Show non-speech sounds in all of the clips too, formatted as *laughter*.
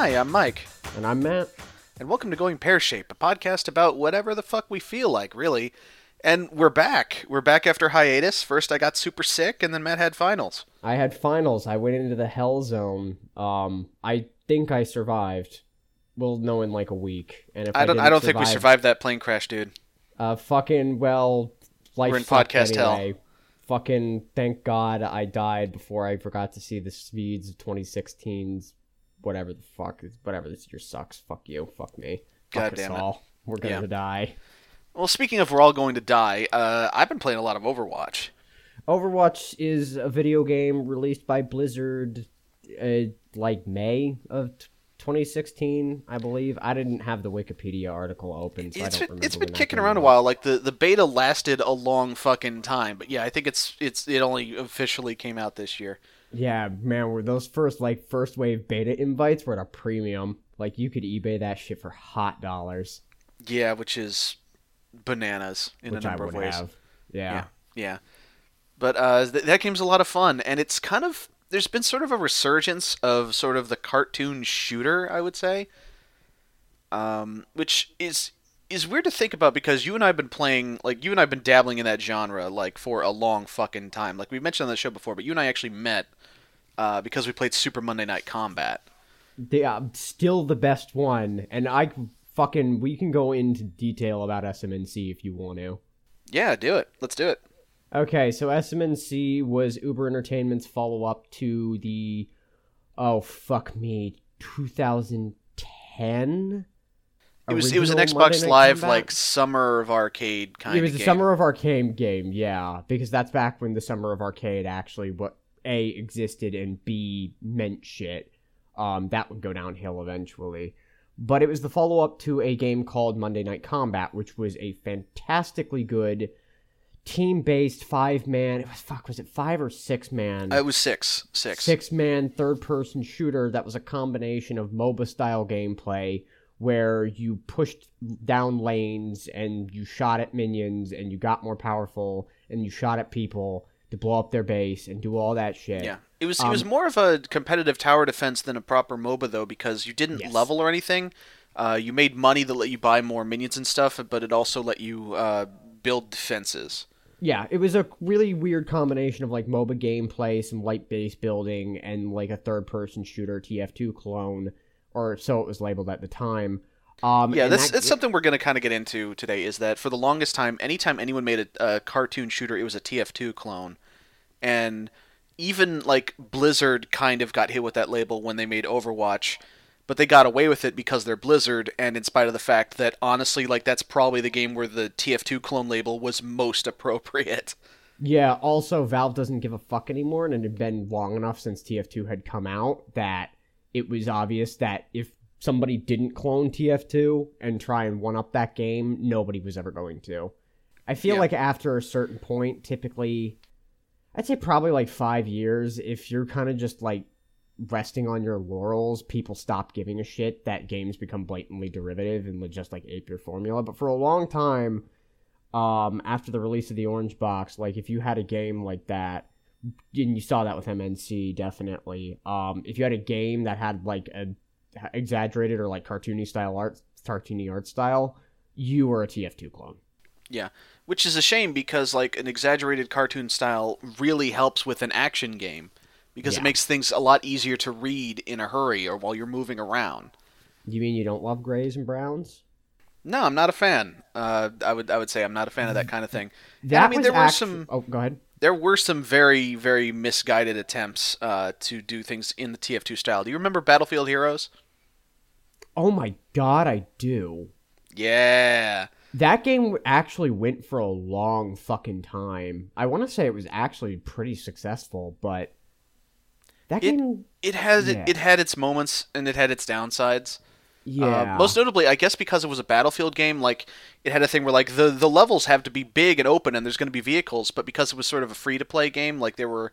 Hi, I'm Mike, And I'm Matt. and welcome to Going Pear Shape, a podcast about whatever the fuck we feel like, really. And we're back. We're back after hiatus. First, I got super sick, and then Matt had finals. I had finals. I went into the hell zone. Um, I think I survived. We'll know in like a week. And if I, I don't. didn't I don't think we survived that plane crash, dude. Uh, fucking well, life We're in podcast hell. Fucking thank God I died before I forgot to see the speeds of 2016's whatever the fuck is whatever this year sucks. Fuck you. Fuck me. God Fuck us damn it. all. We're gonna Yeah. die. Well, speaking of, we're all going to die. Uh, I've been playing a lot of Overwatch. Overwatch is a video game released by Blizzard, uh, like May of t- 2016, I believe. I didn't have the Wikipedia article open, so I It's don't been, remember. it's been kicking around a while. Like the, the beta lasted a long fucking time, but yeah, I think it's it's it only officially came out this year. Yeah, man, were those first like first wave beta invites were at a premium. Like you could eBay that shit for hot dollars, Yeah, which is bananas in which a number of ways. have. Yeah. Yeah, yeah. But uh, th- that game's a lot of fun, and it's kind of there's been sort of a resurgence of sort of the cartoon shooter, I would say, um, which is is weird to think about because you and I've been playing like you and I've been dabbling in that genre like for a long fucking time. Like we mentioned on the show before, but you and I actually met uh, because we played Super Monday Night Combat. They are still the best one, and I fucking we can go into detail about SMNC if you want to. Yeah, do it. Let's do it. Okay, so SMNC was Uber Entertainment's follow up to the oh fuck me 2010. It was it was an Xbox Live Combat? like summer of arcade kind It was the game. Summer of Arcade game, yeah, because that's back when the Summer of Arcade actually what a existed and b meant shit. Um, that would go downhill eventually. But it was the follow up to a game called Monday Night Combat, which was a fantastically good team based five man. It was fuck, was it five or six man? It was six, six. six man third person shooter that was a combination of MOBA style gameplay where you pushed down lanes and you shot at minions and you got more powerful and you shot at people to blow up their base and do all that shit. Yeah, it was it was Um, more of a competitive tower defense than a proper MOBA though, because you didn't Yes. level or anything. Uh, you made money that let you buy more minions and stuff, but it also let you uh, build defenses. Yeah, it was a really weird combination of like MOBA gameplay, some light base building, and like a third person shooter TF2 clone, or so it was labeled at the time. Um, Yeah, that's that- that's something we're gonna kind of get into today. Is that for the longest time, anytime anyone made a, a cartoon shooter, it was a TF2 clone, and even like Blizzard kind of got hit with that label when they made Overwatch, but they got away with it because they're Blizzard, and in spite of the fact that honestly, like that's probably the game where the TF2 clone label was most *laughs* appropriate. Yeah, also Valve doesn't give a fuck anymore, and it had been long enough since TF2 had come out that it was obvious that if somebody didn't clone TF2 and try and one up that game, nobody was ever going to. I feel Yeah. like after a certain point, typically, I'd say probably like five years, if you're kind of just like resting on your laurels, people stop giving a shit that games become blatantly derivative and would just like ape your formula. But for a long time, um, after the release of the Orange Box, like if you had a game like that, and you saw that with MNC definitely. Um, if you had a game that had like a exaggerated or like cartoony style art, cartoony art style, you are a TF2 clone. Yeah, which is a shame because like an exaggerated cartoon style really helps with an action game because Yeah. it makes things a lot easier to read in a hurry or while you're moving around. You mean you don't love grays and browns? No, I'm not a fan. Uh, I would I would say I'm not a fan of that kind of thing. That I mean, there were actu- some- Oh, go ahead. There were some very very misguided attempts uh, to do things in the TF2 style. Do you remember Battlefield Heroes? Oh my god, I do. Yeah. That game actually went for a long fucking time. I want to say it was actually pretty successful, but that It- game, It has Yeah. it, it had its moments and it had its downsides. yeah, Uh, most notably, I guess because it was a Battlefield game, like it had a thing where like the the levels have to be big and open, and there's going to be vehicles. But because it was sort of a free to play game, like there were,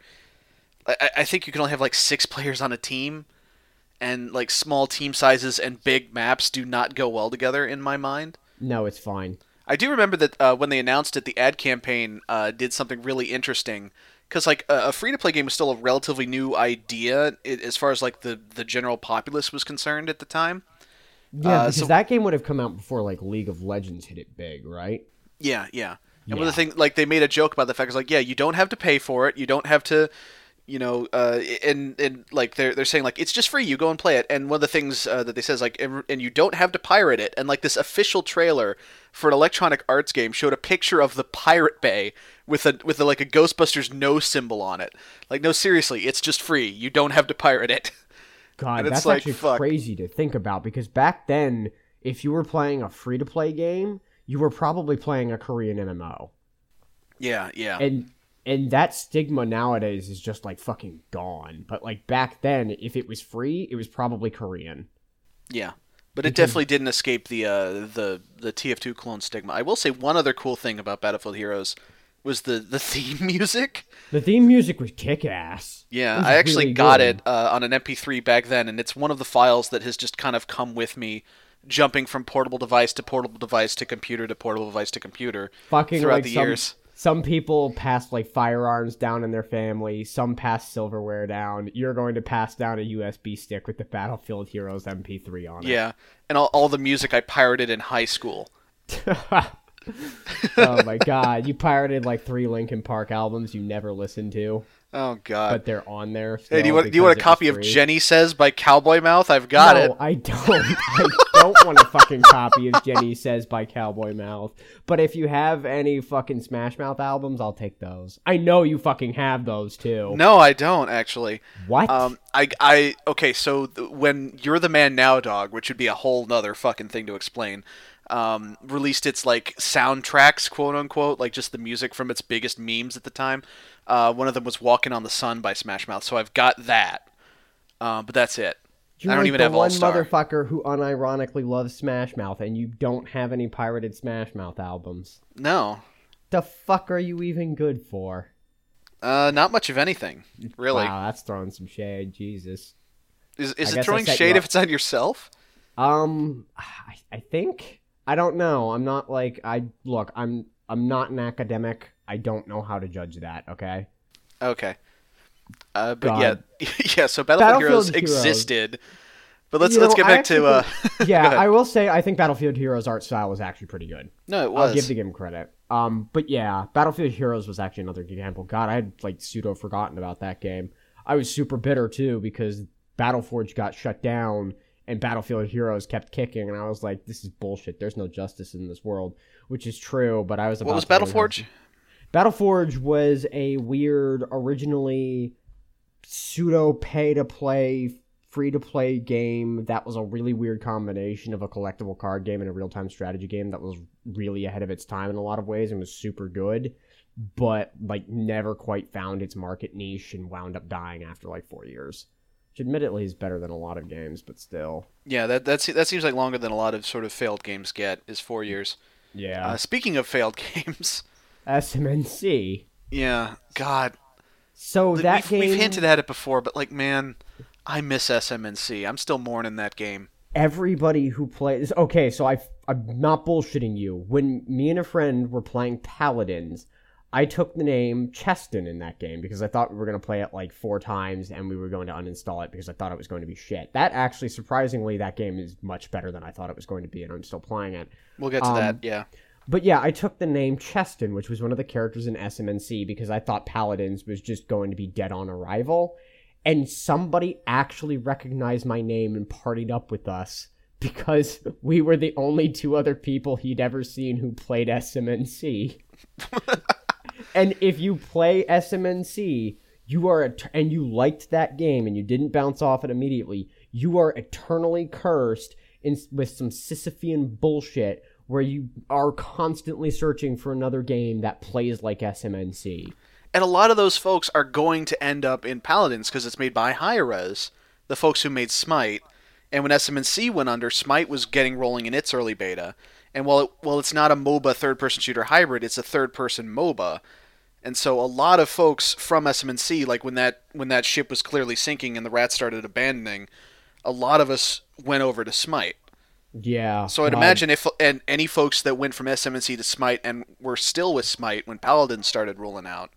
I, I think you can only have like six *laughs* players on a team, and like small team sizes and big maps do not go well together in my mind. no, it's fine. I do remember that uh, when they announced it, the ad campaign uh, did something really interesting. because like a, free to play game was still a relatively new idea as far as like the the general populace was concerned at the time. Yeah, Uh, because so- that game would have come out before like League of Legends hit it big, right? Yeah, yeah. And one of the things, like, they made a joke about the fact is like, yeah, you don't have to pay for it. You don't have to, you know, uh, and and like they're they're saying like it's just free. You go and play it. And one of the things uh, that they says like, and and you don't have to pirate it. And like this official trailer for an Electronic Arts game showed a picture of the Pirate Bay with a with a, like a Ghostbusters no symbol on it. Like, no, seriously, it's just free. You don't have to pirate it. *laughs* God, that's like, actually fuck. crazy to think about because back then, if you were playing a free to play game, you were probably playing a Korean MMO. yeah, yeah. And and that stigma nowadays is just like fucking gone. But like back then, if it was free, it was probably Korean. Yeah, but it definitely didn't escape the uh, the the TF2 clone stigma. I will say one other cool thing about Battlefield Heroes was the the *laughs* theme music. The theme music was kick ass. Yeah, I actually got it uh, on an MP3 back then, and it's one of the files that has just kind of come with me, jumping from portable device to portable device to computer to portable device to computer Fucking throughout like the some, years. Some people pass like firearms down in their family. Some pass silverware down. You're going to pass down a USB stick with the Battlefield Heroes MP3 on it. Yeah, and all, all the music I pirated in high school. *laughs* oh my god, you pirated like three Linkin Park albums you never listened to, Oh God. but they're on there. hey, do you want do you want a because it was copy of. Jenny Says by Cowboy Mouth? I've got no, it. I don't. I don't want a fucking copy of Jenny Says by Cowboy Mouth. But if you have any fucking Smash Mouth albums, I'll take those. I know you fucking have those too. No, I don't actually. What? Um, I, I, okay, so th- when You're the Man Now Dog, which would be a whole nother fucking thing to explain, um, released its, like, soundtracks, quote unquote, like just the music from its biggest memes at the time. Uh, one of them was Walking on the Sun by Smash Mouth, so I've got that. Uh, but that's it. You're I don't like even the have one All-Star. motherfucker who unironically loves Smash Mouth, and you don't have any pirated Smash Mouth albums. No. The fuck are you even good for? Uh, not much of anything, really. Wow, that's throwing some shade. Jesus. Is, I is it throwing shade if it's on yourself? Um, I, I think I don't know. I'm not like I look. I'm I'm not an academic. I don't know how to judge that. Okay. Okay. Uh, but God. yeah, *laughs* yeah. So Battlefield, Battlefield Heroes, Heroes. existed, but let's You let's know, get back to. Uh, *laughs* Yeah, I will say I think Battlefield Heroes art style was actually pretty good. no, it was. I'll give the game credit. Um, but yeah, Battlefield Heroes was actually another example. God, I had like pseudo forgotten about that game. I was super bitter too because Battleforge got shut down and Battlefield Heroes kept kicking, and I was like, "This is bullshit. There's no justice in this world," which is true. But I was about what was to really Battleforge? was a weird, originally pseudo pay to play, free to play game that was a really weird combination of a collectible card game and a real time strategy game that was really ahead of its time in a lot of ways and was super good, but like never quite found its market niche and wound up dying after like four years. Which admittedly is better than a lot of games, but still. Yeah, that that's, that seems like longer than a lot of sort of failed games get. Is four years. Yeah. Uh, speaking of failed *laughs* games, SMNC. yeah, God, So Like, that we've, game. we've hinted at it before, but like, man, I miss SMNC. I'm still mourning that game. everybody who plays okay so i i'm not bullshitting you when me and a friend were playing paladins i took the name cheston in that game because i thought we were going to play it like four times and we were going to uninstall it because i thought it was going to be shit that actually surprisingly that game is much better than i thought it was going to be and i'm still playing it We'll get to Um, that. Yeah. But yeah, I took the name Cheston, which was one of the characters in SMNC, because I thought Paladins was just going to be dead on arrival. And somebody actually recognized my name and partied up with us *laughs* because we were the only two other people he'd ever seen who played SMNC. *laughs* and if you play SMNC, you are et- and you liked that game and you didn't bounce off it immediately, you are eternally cursed in, with some Sisyphean bullshit where you are constantly searching for another game that plays like SMNC. And a lot of those folks are going to end up in Paladins because it's made by Hi-Rez, the folks who made Smite. And when SMNC went under, Smite was getting rolling in its early beta. And while it, while it's not a MOBA third-person shooter hybrid, it's a third-person MOBA. And so a lot of folks from SMNC, like when that when that ship was clearly sinking and the rats started abandoning, a lot of us went over to Smite. Yeah. So I'd imagine if and any folks that went from SMNC to Smite and were still with Smite when Paladins started rolling out,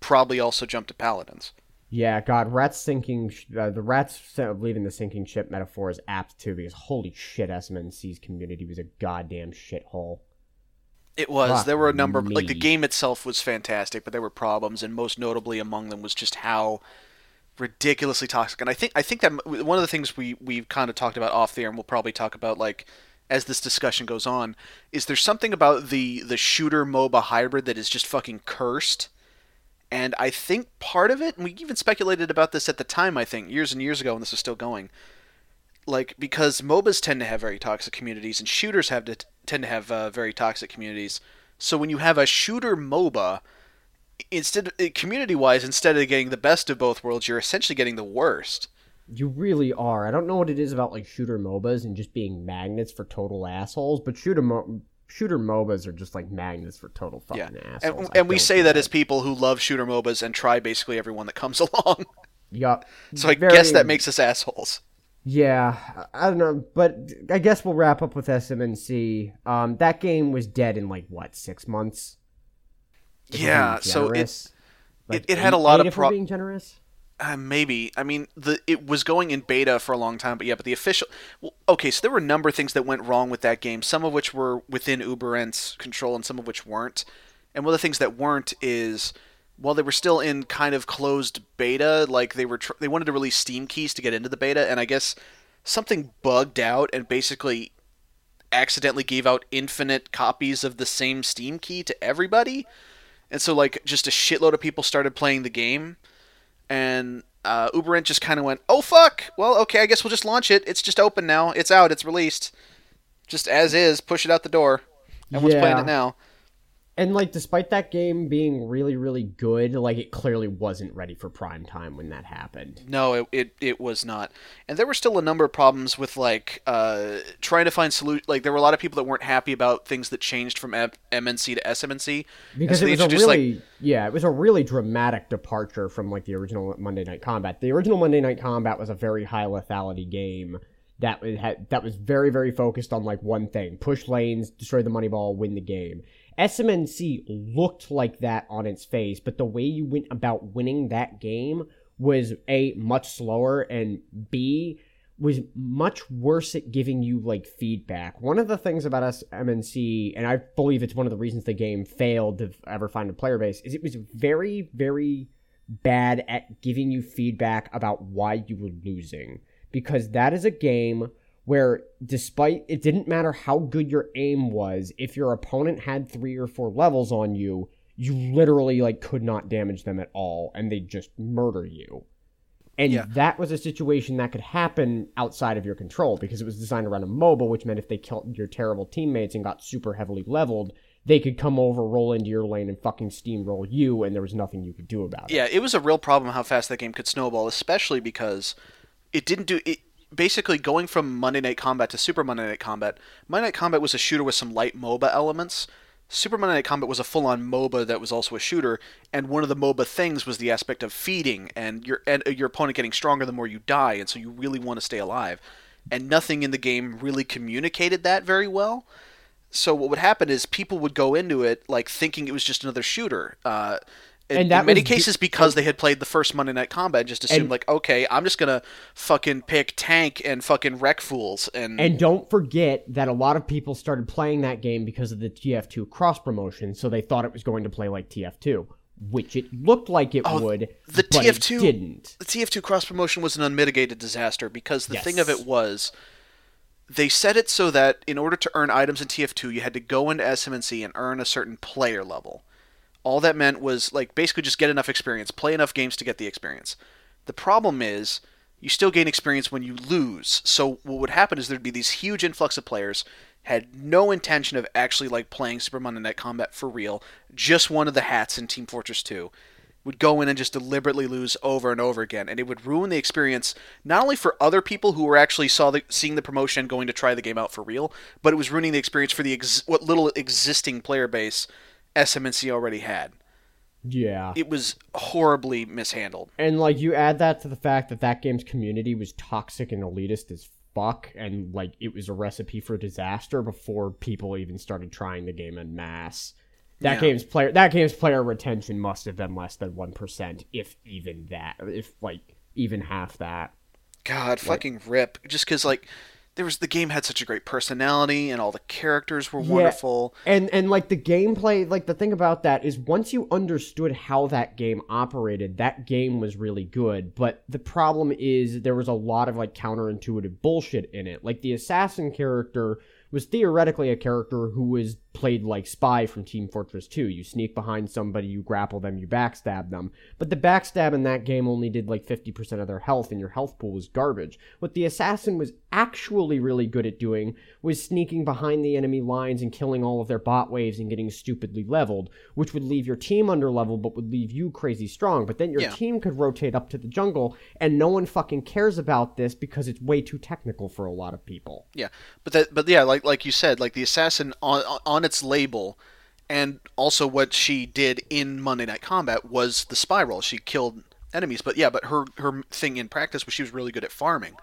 probably also jumped to paladins. Yeah, God, rats sinking. Uh, the rats leaving the sinking ship metaphor is apt too, because holy shit, SMNC's community was a goddamn shithole. It was. Fuck there were a number. Of, like the game itself was fantastic, but there were problems, and most notably among them was just how ridiculously toxic. And I think I think that one of the things we we've kind of talked about off the air, and we'll probably talk about like as this discussion goes on, is there's something about the the shooter MOBA hybrid that is just fucking cursed. And I think part of it, and we even speculated about this at the time, I think, years and years ago when this was still going. Like, because MOBAs tend to have very toxic communities, and shooters have to tend to have uh, very toxic communities. So when you have a shooter MOBA, instead community wise, instead of getting the best of both worlds, you're essentially getting the worst. You really are. I don't know what it is about like shooter MOBAs and just being magnets for total assholes, but shooter Mo- shooter MOBAs are just like magnets for total fucking Yeah, assholes. and, and we say get that as people who love shooter MOBAs and try basically everyone that comes *laughs* along. Yup. so I Very- guess that makes us assholes. Yeah, I I don't know, but I guess we'll wrap up with SMNC. Um, that game was dead in like what six months? Yeah, so it- generous. it- it had a lot of being generous. Uh, maybe. I mean, the it was going in beta for a long time, but yeah, but the official. Well, okay, so there were a number of things that went wrong with that game. Some of which were within Uberent's control, and some of which weren't. And one of the things that weren't is while they were still in kind of closed beta, like they were tr- they wanted to release Steam keys to get into the beta, and I guess something bugged out and basically accidentally gave out infinite copies of the same Steam key to everybody. And so like just a shitload of people started playing the game and uh, Uberent just kind of went, "Oh fuck! Well, okay, I guess we'll just launch it. It's just open now. It's out. It's released, just as is. Push it out the door. Everyone's playing it now." And like, despite that game being really, really good, like it clearly wasn't ready for prime time when that happened. No, it, it it was not. And there were still a number of problems with like uh, trying to find solution. Like there were a lot of people that weren't happy about things that changed from M- MNC to SMNC. Because so it was a introduced, like- yeah it was a really dramatic departure from like the original monday night combat the original monday night combat was a very high lethality game that was had that was very very focused on like one thing push lanes destroy the money ball win the game smnc looked like that on its face but the way you went about winning that game was a much slower and b was much worse at giving you like feedback. One of the things about SMNC, and I believe it's one of the reasons the game failed to ever find a player base, is it was very, very bad at giving you feedback about why you were losing. Because that is a game where, despite it didn't matter how good your aim was, if your opponent had three or four levels on you, you literally like could not damage them at all, and they'd just murder you. And Yeah. that was a situation that could happen outside of your control because it was designed around a MOBA, which meant if they killed your terrible teammates and got super heavily leveled, they could come over, roll into your lane, and fucking steamroll you, and there was nothing you could do about it. Yeah, it was a real problem how fast that game could snowball, especially because it didn't do it. Basically, going from Monday Night Combat to Super Monday Night Combat, Monday Night Combat was a shooter with some light MOBA elements. Super Monday Night Combat was a full-on MOBA that was also a shooter, and one of the MOBA things was the aspect of feeding and your and your opponent getting stronger the more you die, and so you really want to stay alive. And nothing in the game really communicated that very well. So what would happen is people would go into it like thinking it was just another shooter. Uh, And that in many cases because they had played the first Monday Night Combat, and just assumed And- like, okay, I'm just gonna fucking pick tank and fucking wreck fools, and, And don't forget that a lot of people started playing that game because of the TF2 cross promotion, so they thought it was going to play like TF2, which it looked like it Oh, would, the but TF2 it didn't. the TF2 cross promotion was an unmitigated disaster because the thing of it was they set it so that in order to earn items in TF2, you had to go into SMNC and earn a certain player level. All that meant was like basically just get enough experience, play enough games to get the experience. The problem is you still gain experience when you lose. So what would happen is there'd be these huge influx of players had no intention of actually like playing Super Monday Night Combat for real, just one of the hats in Team Fortress 2 would go in and just deliberately lose over and over again, and it would ruin the experience not only for other people who were actually saw the, seeing the promotion going to try the game out for real, but it was ruining the experience for the ex- what little existing player base SMNC already had. Yeah. It was horribly mishandled. And like you add that to the fact that that game's community was toxic and elitist as fuck, and like it was a recipe for disaster before people even started trying the game en masse. That Yeah. game's player that game's player retention must have been less than one percent, if even that, if like even half that. God, fucking rip. Just because like there was the game had such a great personality and all the characters were wonderful Yeah. And and like the gameplay, like the thing about that is once you understood how that game operated, that game was really good. But the problem is there was a lot of like counterintuitive bullshit in it. Like the assassin character was theoretically a character who was played like spy from Team Fortress 2. You sneak behind somebody, you grapple them, you backstab them. But the backstab in that game only did like 50% of their health and your health pool was garbage. What the assassin was actually really good at doing was sneaking behind the enemy lines and killing all of their bot waves and getting stupidly leveled, which would leave your team under level but would leave you crazy strong. But then your Yeah. team could rotate up to the jungle and no one fucking cares about this because it's way too technical for a lot of people. Yeah, but that, but yeah, like like you said, like the assassin on on its label, and also what she did in Monday Night Combat was the spiral. She killed enemies, but yeah, but her her thing in practice was she was really good at farming,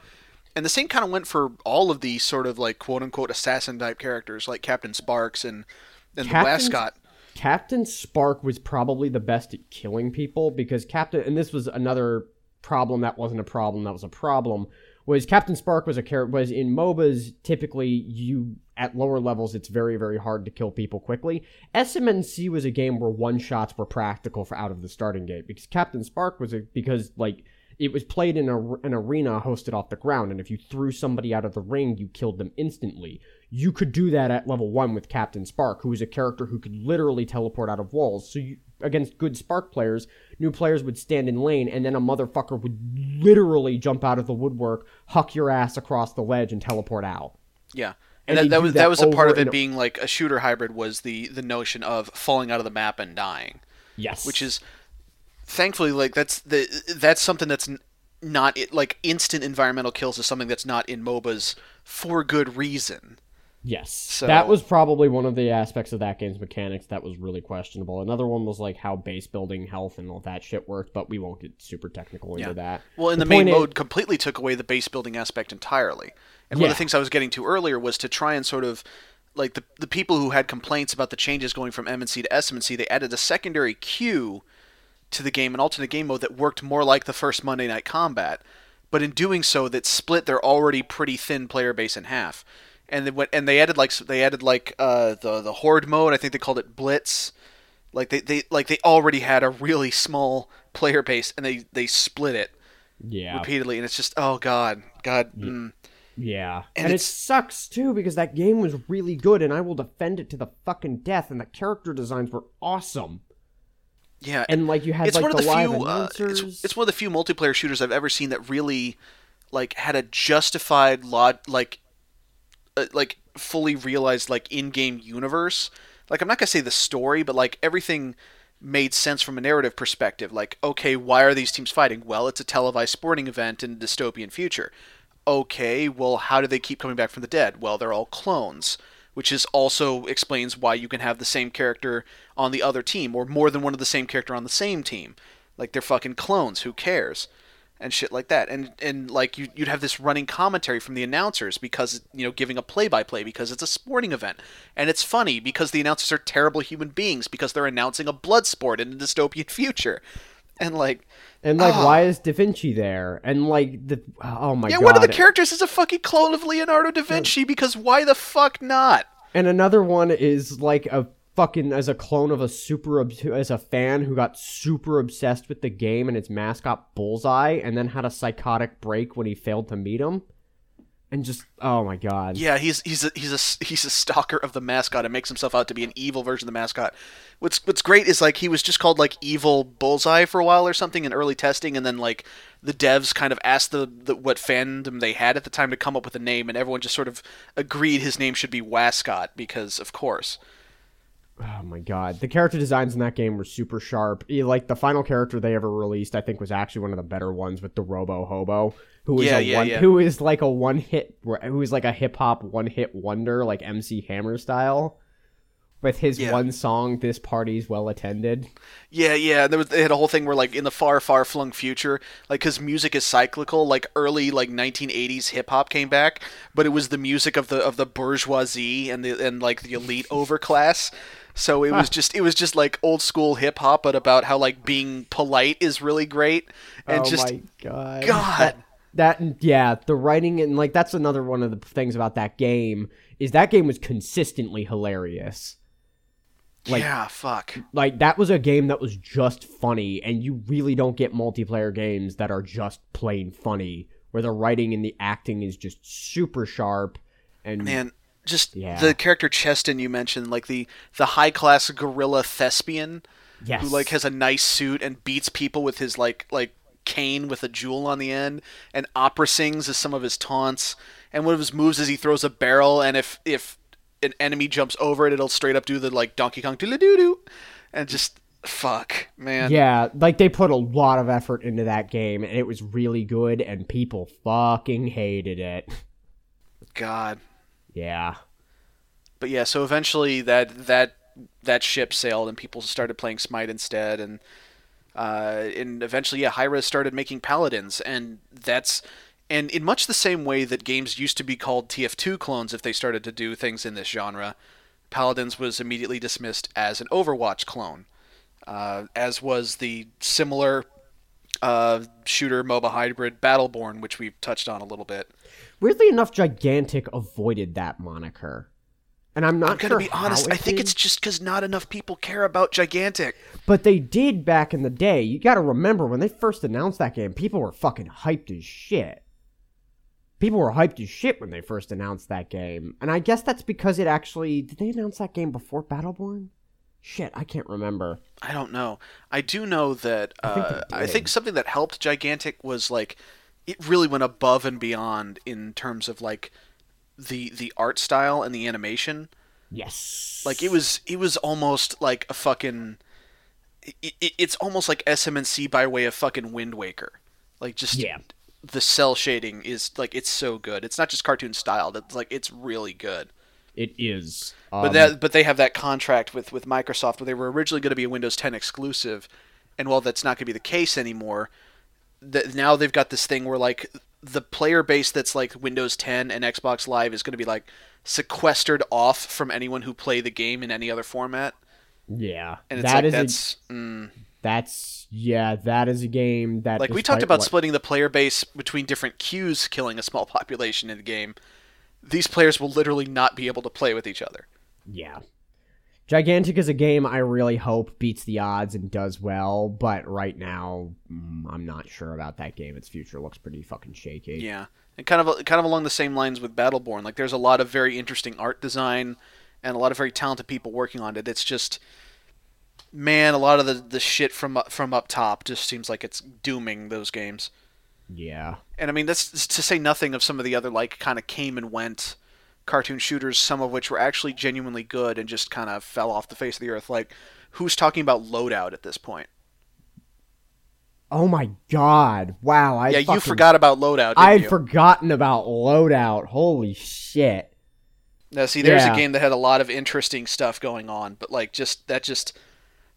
and the same kind of went for all of these sort of like quote unquote assassin type characters like Captain Sparks and and the Captain- Westcott. Captain Spark was probably the best at killing people because Captain, and this was another problem that wasn't a problem that was a problem. Was Captain Spark was a character was in MOBAs typically you at lower levels it's very very hard to kill people quickly. SMNC was a game where one shots were practical for out of the starting gate because Captain Spark was a because like it was played in a, an arena hosted off the ground, and if you threw somebody out of the ring, you killed them instantly. You could do that at level one with Captain Spark, who is a character who could literally teleport out of walls. So you, against good Spark players, new players would stand in lane, and then a motherfucker would literally jump out of the woodwork, huck your ass across the ledge, and teleport out. Yeah. And And, that, that was that that was a part of it being like a shooter hybrid was the the notion of falling out of the map and dying. Yes, which is thankfully like that's the that's something that's not it like instant environmental kills is something that's not in MOBAs for good reason. Yes. So- that was probably one of the aspects of that game's mechanics that was really questionable. Another one was like how base building health and all that shit worked, but we won't get super technical into Yeah. that. Well, in the, The main is- mode completely took away the base building aspect entirely. And one of the things I was getting to earlier was to try and sort of like the the people who had complaints about the changes going from MNC to SMNC, they added a secondary queue to the game, an alternate game mode that worked more like the first Monday Night Combat, but in doing so, that split their already pretty thin player base in half. And they went, and they added like they added like uh, the the horde mode. I think they called it Blitz. Like they, they like they already had a really small player base, and they they split it Yeah. repeatedly, and it's just oh god, god. Mm. Yeah. And And, it sucks too because that game was really good and I will defend it to the fucking death and the character designs were awesome. Yeah, And like you had it's like one of the, the live few. Uh, it's, it's one of the few multiplayer shooters I've ever seen that really, like, had a justified lot, like, uh, like fully realized like in-game universe. Like, I'm not gonna say the story, but like everything made sense from a narrative perspective. Like, okay, why are these teams fighting? Well, it's a televised sporting event in a dystopian future. Okay, well, how do they keep coming back from the dead? Well, they're all clones, which is also explains why you can have the same character on the other team or more than one of the same character on the same team. Like they're fucking clones, who cares? And shit like that. And and like you you'd have this running commentary from the announcers because you know giving a play-by-play because it's a sporting event. And it's funny because the announcers are terrible human beings because they're announcing a blood sport in a dystopian *laughs* future. And like and like Ah. why is Da Vinci there? And like the oh my yeah, god. one of the characters is a fucking clone of Leonardo da Vinci because why the fuck not? And another one is like a fucking as a clone of a super as a fan who got super obsessed with the game and its mascot Bullseye, and then had a psychotic break when he failed to meet him, and just oh my god. Yeah, he's he's a, he's a he's a stalker of the mascot and makes himself out to be an evil version of the mascot. What's what's great is like he was just called like Evil Bullseye for a while or something in early testing, and then like the devs kind of asked the, the what fandom they had at the time to come up with a name, and everyone just sort of agreed his name should be Wascot because of course. Oh my god. The character designs in that game were super sharp. Like the final character they ever released, I think was actually one of the better ones with the Robo Hobo, who is Yeah, a yeah, one, yeah. who is like a one hit who is like a hip hop one hit wonder like MC Hammer style. With his Yeah. one song, "This Party's Well Attended." Yeah, yeah. There was they had a whole thing where like in the far, far flung future, like because music is cyclical, like early like 1980s hip hop came back, but it was the music of the of the bourgeoisie and the and like the elite overclass. So it was just it was just like old school hip hop, but about how like being polite is really great, and oh just my god. God. That, that yeah, the writing and like that's another one of the things about that game is that game was consistently hilarious. Like yeah, fuck. like that was a game that was just funny and you really don't get multiplayer games that are just plain funny where the writing and the acting is just super sharp and Man, just Yeah. the character Cheston you mentioned, like the the high class gorilla thespian yes. who like has a nice suit and beats people with his like like cane with a jewel on the end, and opera sings as some of his taunts. And one of his moves is he throws a barrel, and if if an enemy jumps over it, it'll straight up do the like Donkey Kong doo doo doo, and just fuck, man. Yeah, like they put a lot of effort into that game and it was really good and people fucking hated it. God. Yeah. But yeah, so eventually that that that ship sailed and people started playing Smite instead, and uh, and eventually yeah, Hi-Rez started making paladins, and that's and in much the same way that games used to be called TF2 clones if they started to do things in this genre, Paladins was immediately dismissed as an Overwatch clone, uh, as was the similar uh, shooter MOBA hybrid Battleborn, which we've touched on a little bit. Weirdly enough, Gigantic avoided that moniker. And I'm not I'm gonna sure be honest. I think did, it's just because not enough people care about Gigantic. But they did back in the day. You gotta remember when they first announced that game, people were fucking hyped as shit. People were hyped as shit when they first announced that game. And I guess that's because it actually did they announce that game before Battleborn? Shit, I can't remember. I don't know. I do know that I think uh, I think something that helped Gigantic was like it really went above and beyond in terms of like the the art style and the animation. Yes. Like it was it was almost like a fucking it, it, it's almost like SMNC by way of fucking Wind Waker. Like just Yeah. the cel shading is like it's so good. It's not just cartoon styled. It's like it's really good. It is. But Um, that but they have that contract with with Microsoft where they were originally going to be a Windows 10 exclusive, and while that's not going to be the case anymore, that now they've got this thing where like the player base that's like Windows 10 and Xbox Live is going to be like sequestered off from anyone who play the game in any other format, yeah. and it's that like is a- that's mm, that's yeah, that is a game that like we talked about what- splitting the player base between different queues, killing a small population in the game. These players will literally not be able to play with each other. Yeah. Gigantic is a game I really hope beats the odds and does well, but right now mm, I'm not sure about that game. Its future looks pretty fucking shaky. Yeah, and kind of kind of along the same lines with Battleborn. Like, there's a lot of very interesting art design and a lot of very talented people working on it. It's just, man, a lot of the, the shit from from up top just seems like it's dooming those games. Yeah. And I mean, that's to say nothing of some of the other like kind of came and went cartoon shooters, some of which were actually genuinely good and just kind of fell off the face of the earth. Like, who's talking about Loadout at this point? Oh my god. Wow. I yeah, fucking, you forgot about Loadout. Didn't I'd you? forgotten about Loadout. Holy shit. Now, see, there's Yeah. a game that had a lot of interesting stuff going on, but like, just that just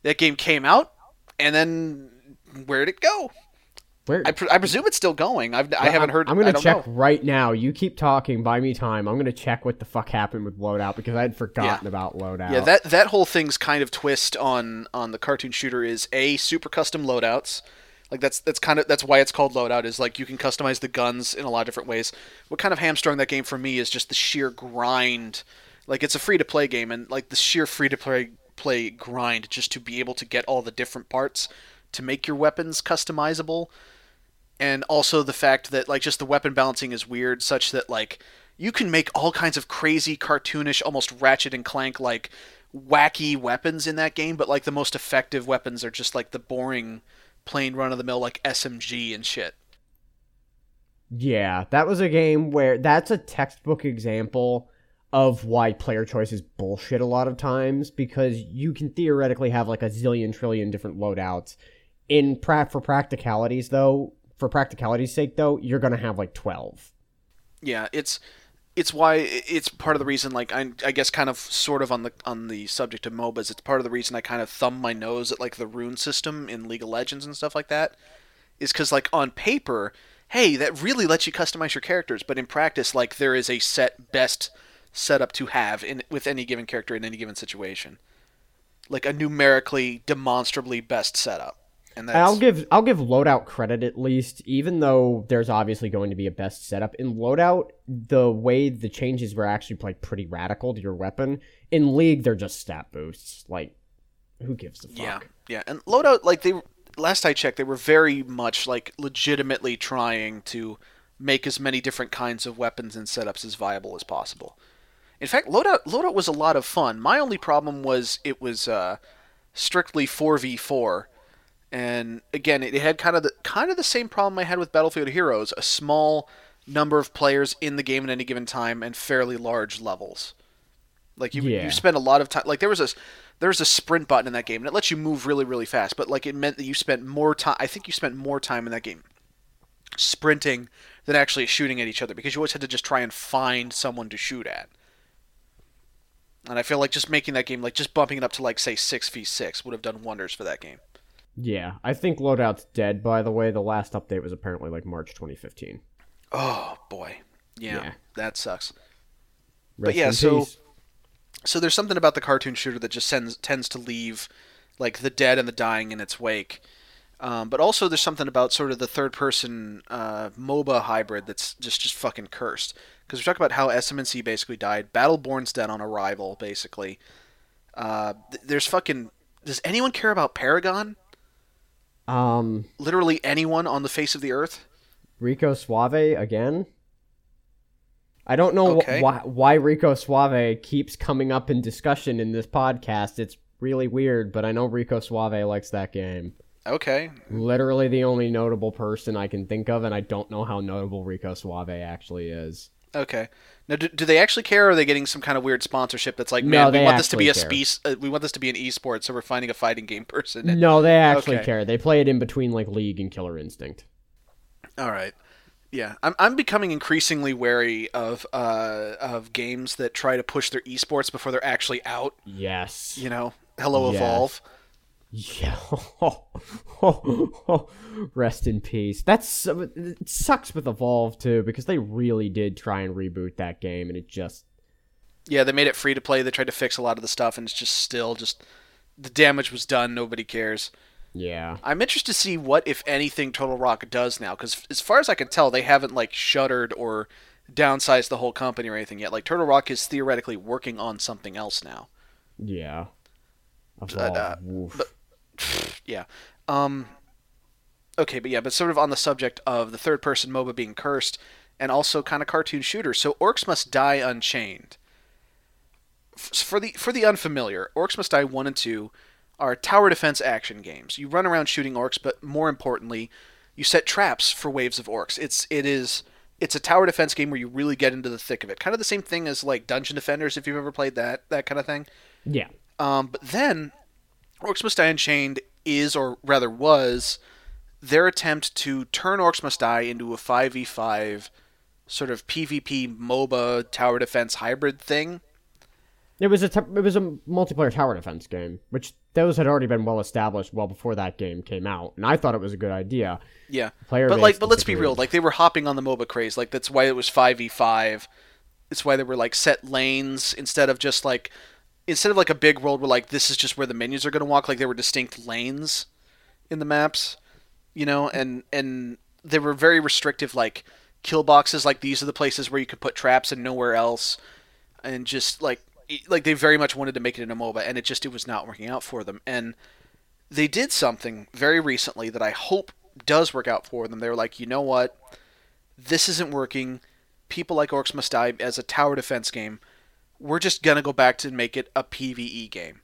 that game came out, and then where'd it go? Where I, pre- I presume it's still going. I've I haven't heard. I'm gonna check know. right now. You keep talking. Buy me time. I'm gonna check what the fuck happened with Loadout because I had forgotten about Loadout. Yeah, that that whole thing's kind of twist on on the cartoon shooter is a super custom loadouts. Like that's that's kind of that's why it's called loadout is like you can customize the guns in a lot of different ways. What kind of hamstrung that game for me is just the sheer grind. Like it's a free to play game and like the sheer free to play play grind just to be able to get all the different parts to make your weapons customizable. And also the fact that like just the weapon balancing is weird such that like you can make all kinds of crazy cartoonish almost ratchet and clank like wacky weapons in that game but like the most effective weapons are just like the boring plain run of the mill like SMG and shit. Yeah, that was a game where that's a textbook example of why player choice is bullshit a lot of times because you can theoretically have like a zillion trillion different loadouts. In pra- for practicalities though, for practicality's sake though, you're gonna have like twelve. Yeah, it's it's why it's part of the reason like I, I guess kind of sort of on the on the subject of MOBAs it's part of the reason I kind of thumb my nose at like the rune system in League of Legends and stuff like that is cuz like on paper hey that really lets you customize your characters but in practice like there is a set best setup to have in with any given character in any given situation like a numerically demonstrably best setup. And that's I'll give I'll give loadout credit at least, even though there's obviously going to be a best setup in loadout. The way the changes were actually like pretty radical to your weapon. In league, they're just stat boosts. Like, who gives a fuck? Yeah, yeah, and loadout like they last I checked, they were very much like legitimately trying to make as many different kinds of weapons and setups as viable as possible. In fact, loadout loadout was a lot of fun. My only problem was it was uh, strictly four v four, and again, it had kind of the kind of the same problem I had with Battlefield Heroes: a small number of players in the game at any given time and fairly large levels. Like you, Yeah. you spend a lot of time. Like there was a there was a sprint button in that game, and it lets you move really, really fast. But like it meant that you spent more time. I think you spent more time in that game sprinting than actually shooting at each other because you always had to just try and find someone to shoot at. And I feel like just making that game, like just bumping it up to like say six v six, would have done wonders for that game. Yeah, I think loadout's dead. By the way, the last update was apparently like March 2015. Oh boy, yeah, Yeah. that sucks. Rest yeah, so- peace. So there's something about the cartoon shooter that just sends, tends to leave like the dead and the dying in its wake. Um, but also there's something about sort of the third person uh, MOBA hybrid that's just just fucking cursed. Because we talk about how SMNC basically died, Battleborn's dead on arrival basically. Uh, th- there's fucking. Does anyone care about Paragon? Um, Literally anyone on the face of the earth? Rico Suave again. I don't know wh- why why Rico Suave keeps coming up in discussion in this podcast. It's really weird, but I know Rico Suave likes that game. Okay, Literally the only notable person I can think of, and I don't know how notable Rico Suave actually is. Okay. Now, do, do they actually care? Or are they getting some kind of weird sponsorship that's like, No, man, we want this to be a uh, we want this to be an esport, so we're finding a fighting game *laughs* person. And- No, they actually Okay. care. They play it in between like League and Killer Instinct. All right. Yeah, I'm I'm becoming increasingly wary of uh of games that try to push their esports before they're actually out. Yes. You know, hello Yes. evolve. Yeah. *laughs* Rest in peace. That's it sucks with Evolve too because they really did try and reboot that game and it just Yeah, they made it free to play. They tried to fix a lot of the stuff, and it's just still just the damage was done. Nobody cares. yeah. I'm interested to see what, if anything, Turtle Rock does now, because as far as I can tell, they haven't like shuttered or downsized the whole company or anything yet. Like Turtle Rock is theoretically working on something else now. Yeah. Evolve. uh, but- *sniffs* Yeah. Um. Okay, but yeah, but sort of on the subject of the third-person MOBA being cursed, and also kind of cartoon shooter. So Orcs Must Die Unchained. For the for the unfamiliar, Orcs Must Die one and two are tower defense action games. You run around shooting orcs, but more importantly, you set traps for waves of orcs. It's it is it's a tower defense game where you really get into the thick of it. Kind of the same thing as like Dungeon Defenders, if you've ever played that that kind of thing. yeah. Um, but then, Orcs Must Die Unchained is, or rather was, their attempt to turn Orcs Must Die into a 5v5 sort of PvP MOBA tower defense hybrid thing. It was a t- it was a multiplayer tower defense game, which those had already been well established well before that game came out, and I thought it was a good idea. Yeah. Player but like, but let's be real. Like they were hopping on the MOBA craze. Like that's why it was 5v5. It's why there were like set lanes instead of just like instead of like a big world where like this is just where the menus are going to walk. Like there were distinct lanes in the maps, you know, and and they were very restrictive. Like kill boxes. Like these are the places where you could put traps and nowhere else. And just like like they very much wanted to make it into MOBA, and it just it was not working out for them. And they did something very recently that I hope does work out for them. They were like, you know what, this isn't working. People like Orcs Must Die as a tower defense game. We're just gonna go back to make it a PVE game.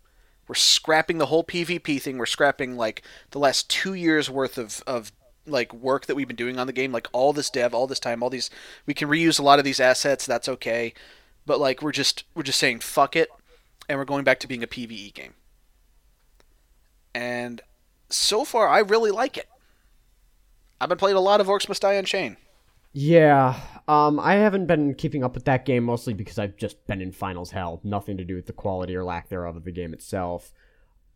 We're scrapping the whole PvP thing. We're scrapping like the last two years worth of of like work that we've been doing on the game, like all this dev, all this time, all these. We can reuse a lot of these assets. That's okay, but like we're just we're just saying fuck it, and we're going back to being a PVE game. And so far, I really like it. I've been playing a lot of Orcs Must Die Unchained. Yeah, um, I haven't been keeping up with that game mostly because I've just been in finals hell. Nothing to do with the quality or lack thereof of the game itself.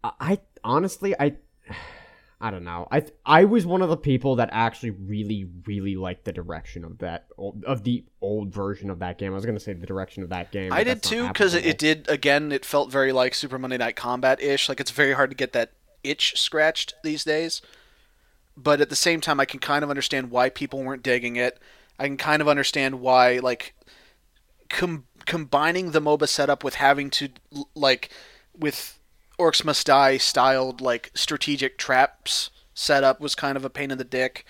I, I honestly, I, *sighs* I don't know. I I was one of the people that actually really really liked the direction of that old, of the old version of that game. I was gonna say the direction of that game. I did too because it, it did again. It felt very like Super Monday Night Combat ish. Like it's very hard to get that itch scratched these days. But at the same time, I can kind of understand why people weren't digging it. I can kind of understand why like com- combining the MOBA setup with having to like with Orcs Must Die styled like strategic traps setup was kind of a pain in the dick.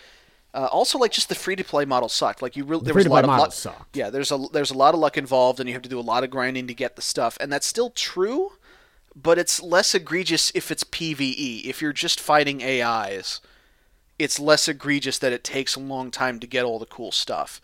Uh, also, like just the free to play model sucked. Like you really there was a lot of luck. sucked. Yeah, there's a there's a lot of luck involved, and you have to do a lot of grinding to get the stuff, and that's still true. But it's less egregious if it's PVE. If you're just fighting AIs, it's less egregious that it takes a long time to get all the cool stuff.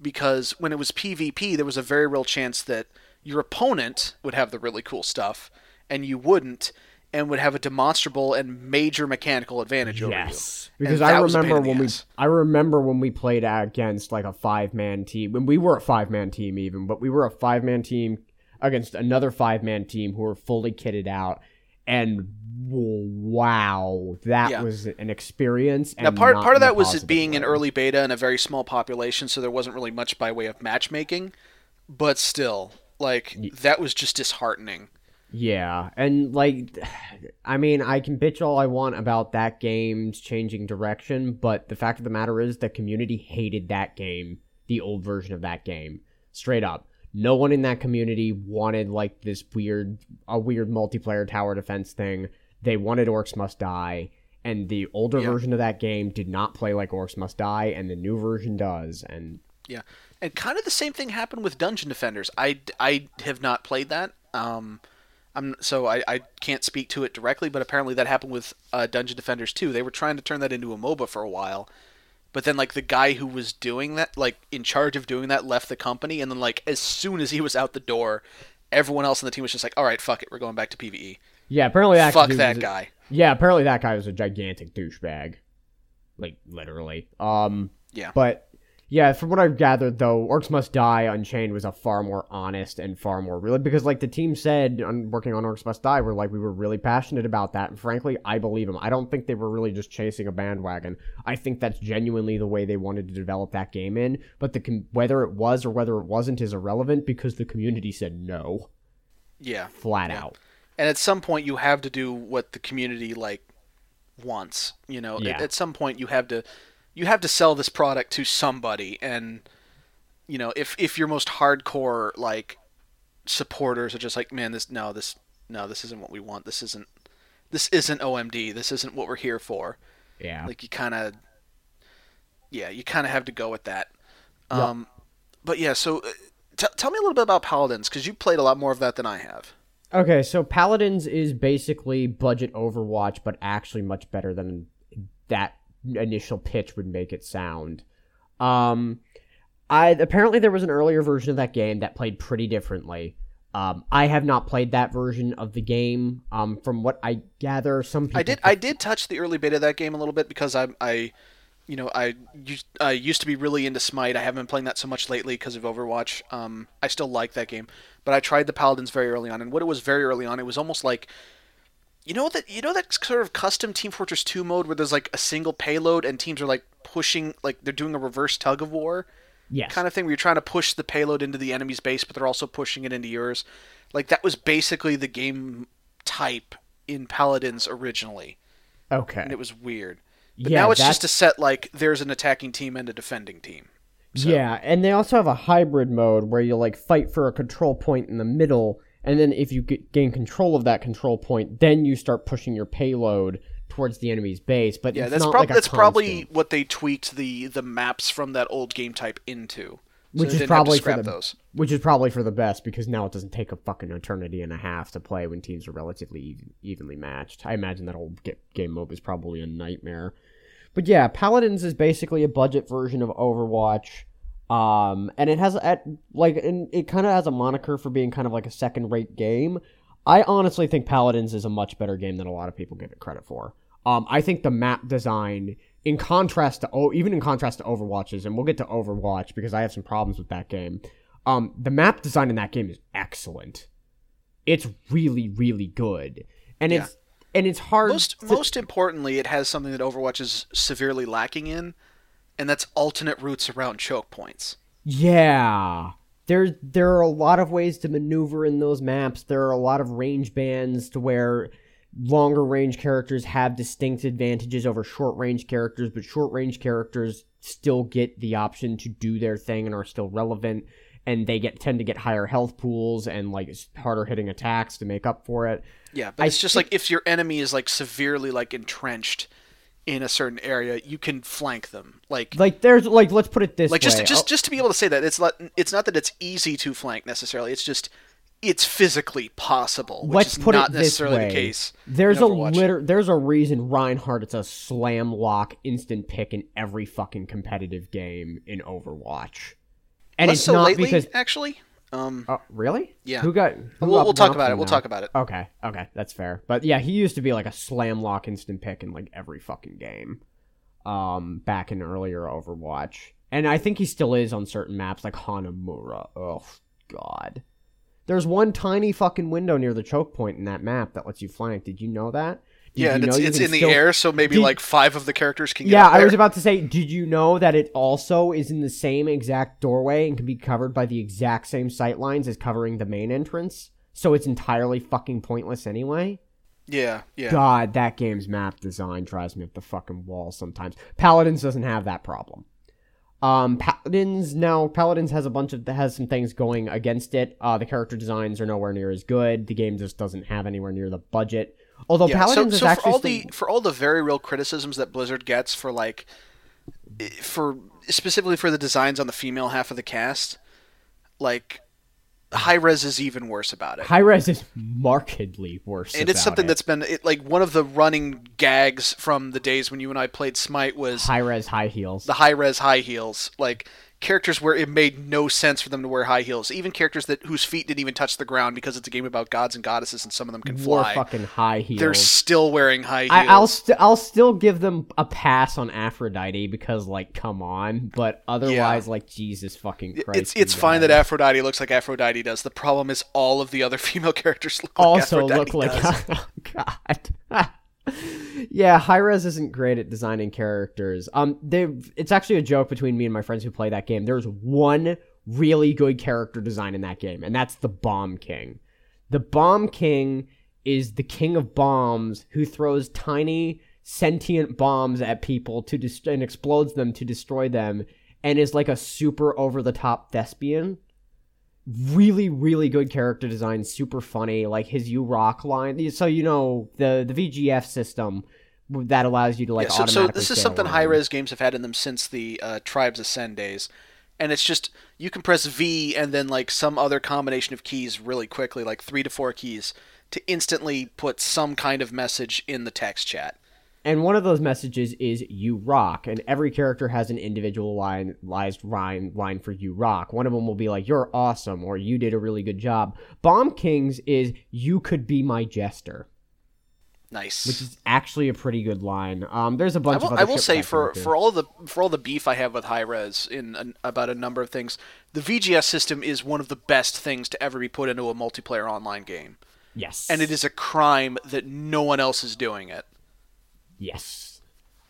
Because when it was PvP, there was a very real chance that your opponent would have the really cool stuff, and you wouldn't, and would have a demonstrable and major mechanical advantage over you. Yes, because I was a pain remember when we ass. I remember when we played against like a five man team when we were a five man team even, but we were a five man team against another five man team who were fully kitted out, and wow, that Yeah. was an experience. Now, part part of that was it being in way. early beta and a very small population, so there wasn't really much by way of matchmaking. But still, like that was just disheartening. Yeah, and like, *sighs* I mean, I can bitch all I want about that game's changing direction, but the fact of the matter is, the community hated that game, the old version of that game, straight up. No one in that community wanted like this weird, a weird multiplayer tower defense thing. They wanted Orcs Must Die, and the older Yeah. version of that game did not play like Orcs Must Die, and the new version does. And Yeah, and kind of the same thing happened with Dungeon Defenders. I, I have not played that. Um, I'm so I, I can't speak to it directly, but apparently that happened with uh, Dungeon Defenders too. They were trying to turn that into a MOBA for a while, but then like the guy who was doing that, like in charge of doing that, left the company, and then like as soon as he was out the door, everyone else in the team was just like, "All right, fuck it, we're going back to PVE." yeah, apparently that Fuck that was- guy. Yeah, apparently that guy was a gigantic douchebag. Like literally. Um Yeah. But yeah, from what I've gathered though, Orcs Must Die Unchained was a far more honest and far more real because like the team said on working on Orcs Must Die, we're like we were really passionate about that and frankly I believe them. I don't think they were really just chasing a bandwagon. I think that's genuinely the way they wanted to develop that game in, but the com- whether it was or whether it wasn't is irrelevant because the community said no, Yeah. flat Yeah. out. and at some point you have to do what the community like wants you know Yeah. at, at some point you have to you have to sell this product to somebody. And you know if if your most hardcore like supporters are just like man this no this no this isn't what we want. This isn't this isn't OMD this isn't what we're here for. Yeah. like you kind of yeah you kind of have to go with that. Yeah. um but yeah so uh, t- tell me a little bit about paladins because you played a lot more of that than i have. Okay, so Paladins is basically budget Overwatch, but actually much better than that initial pitch would make it sound. Um, I apparently there was an earlier version of that game that played pretty differently. Um, I have not played that version of the game. Um, from what I gather, some people I did. I did touch the early beta of that game a little bit because I, I, you know, I used, I used to be really into Smite. I haven't been playing that so much lately because of Overwatch. Um, I still like that game, but I tried the Paladins very early on, and what it was very early on, it was almost like, you know that you know that sort of custom Team Fortress 2 mode where there's like a single payload and teams are like pushing, like they're doing a reverse tug of war yes, kind of thing where you're trying to push the payload into the enemy's base, but they're also pushing it into yours. Like that was basically the game type in Paladins originally okay, and it was weird. But yeah, now it's that's- just a set like there's an attacking team and a defending team. So- Yeah, and they also have a hybrid mode where you like fight for a control point in the middle, and then if you g- gain control of that control point, then you start pushing your payload towards the enemy's base. But Yeah, it's that's not prob- like that's probably what they tweaked the the maps from that old game type into. So Which is didn't have to probably for the- those. which is probably for the best because now it doesn't take a fucking eternity and a half to play when teams are relatively even, evenly matched. I imagine that old ga- game mode is probably a nightmare. But yeah, Paladins is basically a budget version of Overwatch. Um, and it has at like and it kind of has a moniker for being kind of like a second rate game. I honestly think Paladins is a much better game than a lot of people give it credit for. Um, I think the map design, in contrast to oh, even in contrast to Overwatch's, and we'll get to Overwatch because I have some problems with that game. Um, the map design in that game is excellent. It's really, really good, and Yeah. it's and it's hard. Most to- most importantly, it has something that Overwatch is severely lacking in, and that's alternate routes around choke points. Yeah. There there are a lot of ways to maneuver in those maps. There are a lot of range bands to where longer range characters have distinct advantages over short range characters, but short range characters still get the option to do their thing and are still relevant and they get tend to get higher health pools and like harder hitting attacks to make up for it. Yeah, but I it's just think- like if your enemy is like severely like entrenched in a certain area, you can flank them. Like Like there's like let's put it this like way. just just Oh, just to be able to say that it's not it's not that it's easy to flank necessarily. It's just it's physically possible, which let's is put not it this necessarily way. the case. There's a liter- there's a reason Reinhardt is a slam lock instant pick in every fucking competitive game in Overwatch. And Less it's so not lately, because actually. Um, Oh, really? Yeah. Who got? Who we'll, got we'll talk about it. We'll talk about it. Okay, okay, that's fair. But yeah, he used to be like a slam lock instant pick in like every fucking game. Um, back in earlier Overwatch, and I think he still is on certain maps like Hanamura. Oh god. There's one tiny fucking window near the choke point in that map that lets you flank. Did you know that? Did yeah, you and know it's, it's in the air, so maybe Did- like five of the characters can get Yeah, I was about to say, did you know that it also is in the same exact doorway and can be covered by the exact same sight lines as covering the main entrance? So it's entirely fucking pointless anyway? Yeah, yeah. God, that game's map design drives me up the fucking wall sometimes. Paladins doesn't have that problem. Um, Paladins now Paladins has a bunch of has some things going against it. Uh, the character designs are nowhere near as good. The game just doesn't have anywhere near the budget. Although Yeah, Paladins so, is so for actually all the for all the very real criticisms that Blizzard gets for like eh, for specifically for the designs on the female half of the cast, like Hi-Rez is even worse about it. High Res is markedly worse. and it's something it. that's been it, like one of the running gags from the days when you and I played Smite was Hi-Rez high heels. the Hi-Rez high heels like characters where it made no sense for them to wear high heels even characters that whose feet didn't even touch the ground because it's a game about gods and goddesses and some of them can Wore fly fucking high heels. they're still wearing high heels I, I'll st- I'll still give them a pass on Aphrodite because like come on, but otherwise like Jesus fucking Christ. it's it's fine that. Aphrodite looks like Aphrodite does. The problem is all of the other *laughs* female characters look like also look like oh *laughs* god. *laughs* yeah, Hi-Rez isn't great at designing characters. Um, they it's actually a joke between me and my friends who play that game. There's one really good character design in that game, and that's the Bomb King. The Bomb King is the king of bombs who throws tiny sentient bombs at people to dest- and explodes them to destroy them, and is like a super over the top thespian really really good character design super funny like his you rock line. So you know the the VGS system that allows you to like yeah, so, so this is something Hi-Rez games have had in them since the uh, Tribes Ascend days, and it's just you can press V and then like some other combination of keys really quickly, like three to four keys, to instantly put some kind of message in the text chat. And one of those messages is you rock. And every character has an individual line rhyme line for you rock. One of them will be like you're awesome or you did a really good job. Bomb kings is you could be my jester Nice. which is actually a pretty good line. Um there's a I bunch will, of other I will say for, for all the for all the beef I have with Hi-Rez in an, about a number of things, the VGS system is one of the best things to ever be put into a multiplayer online game, yes. And it is a crime that no one else is doing it. Yes.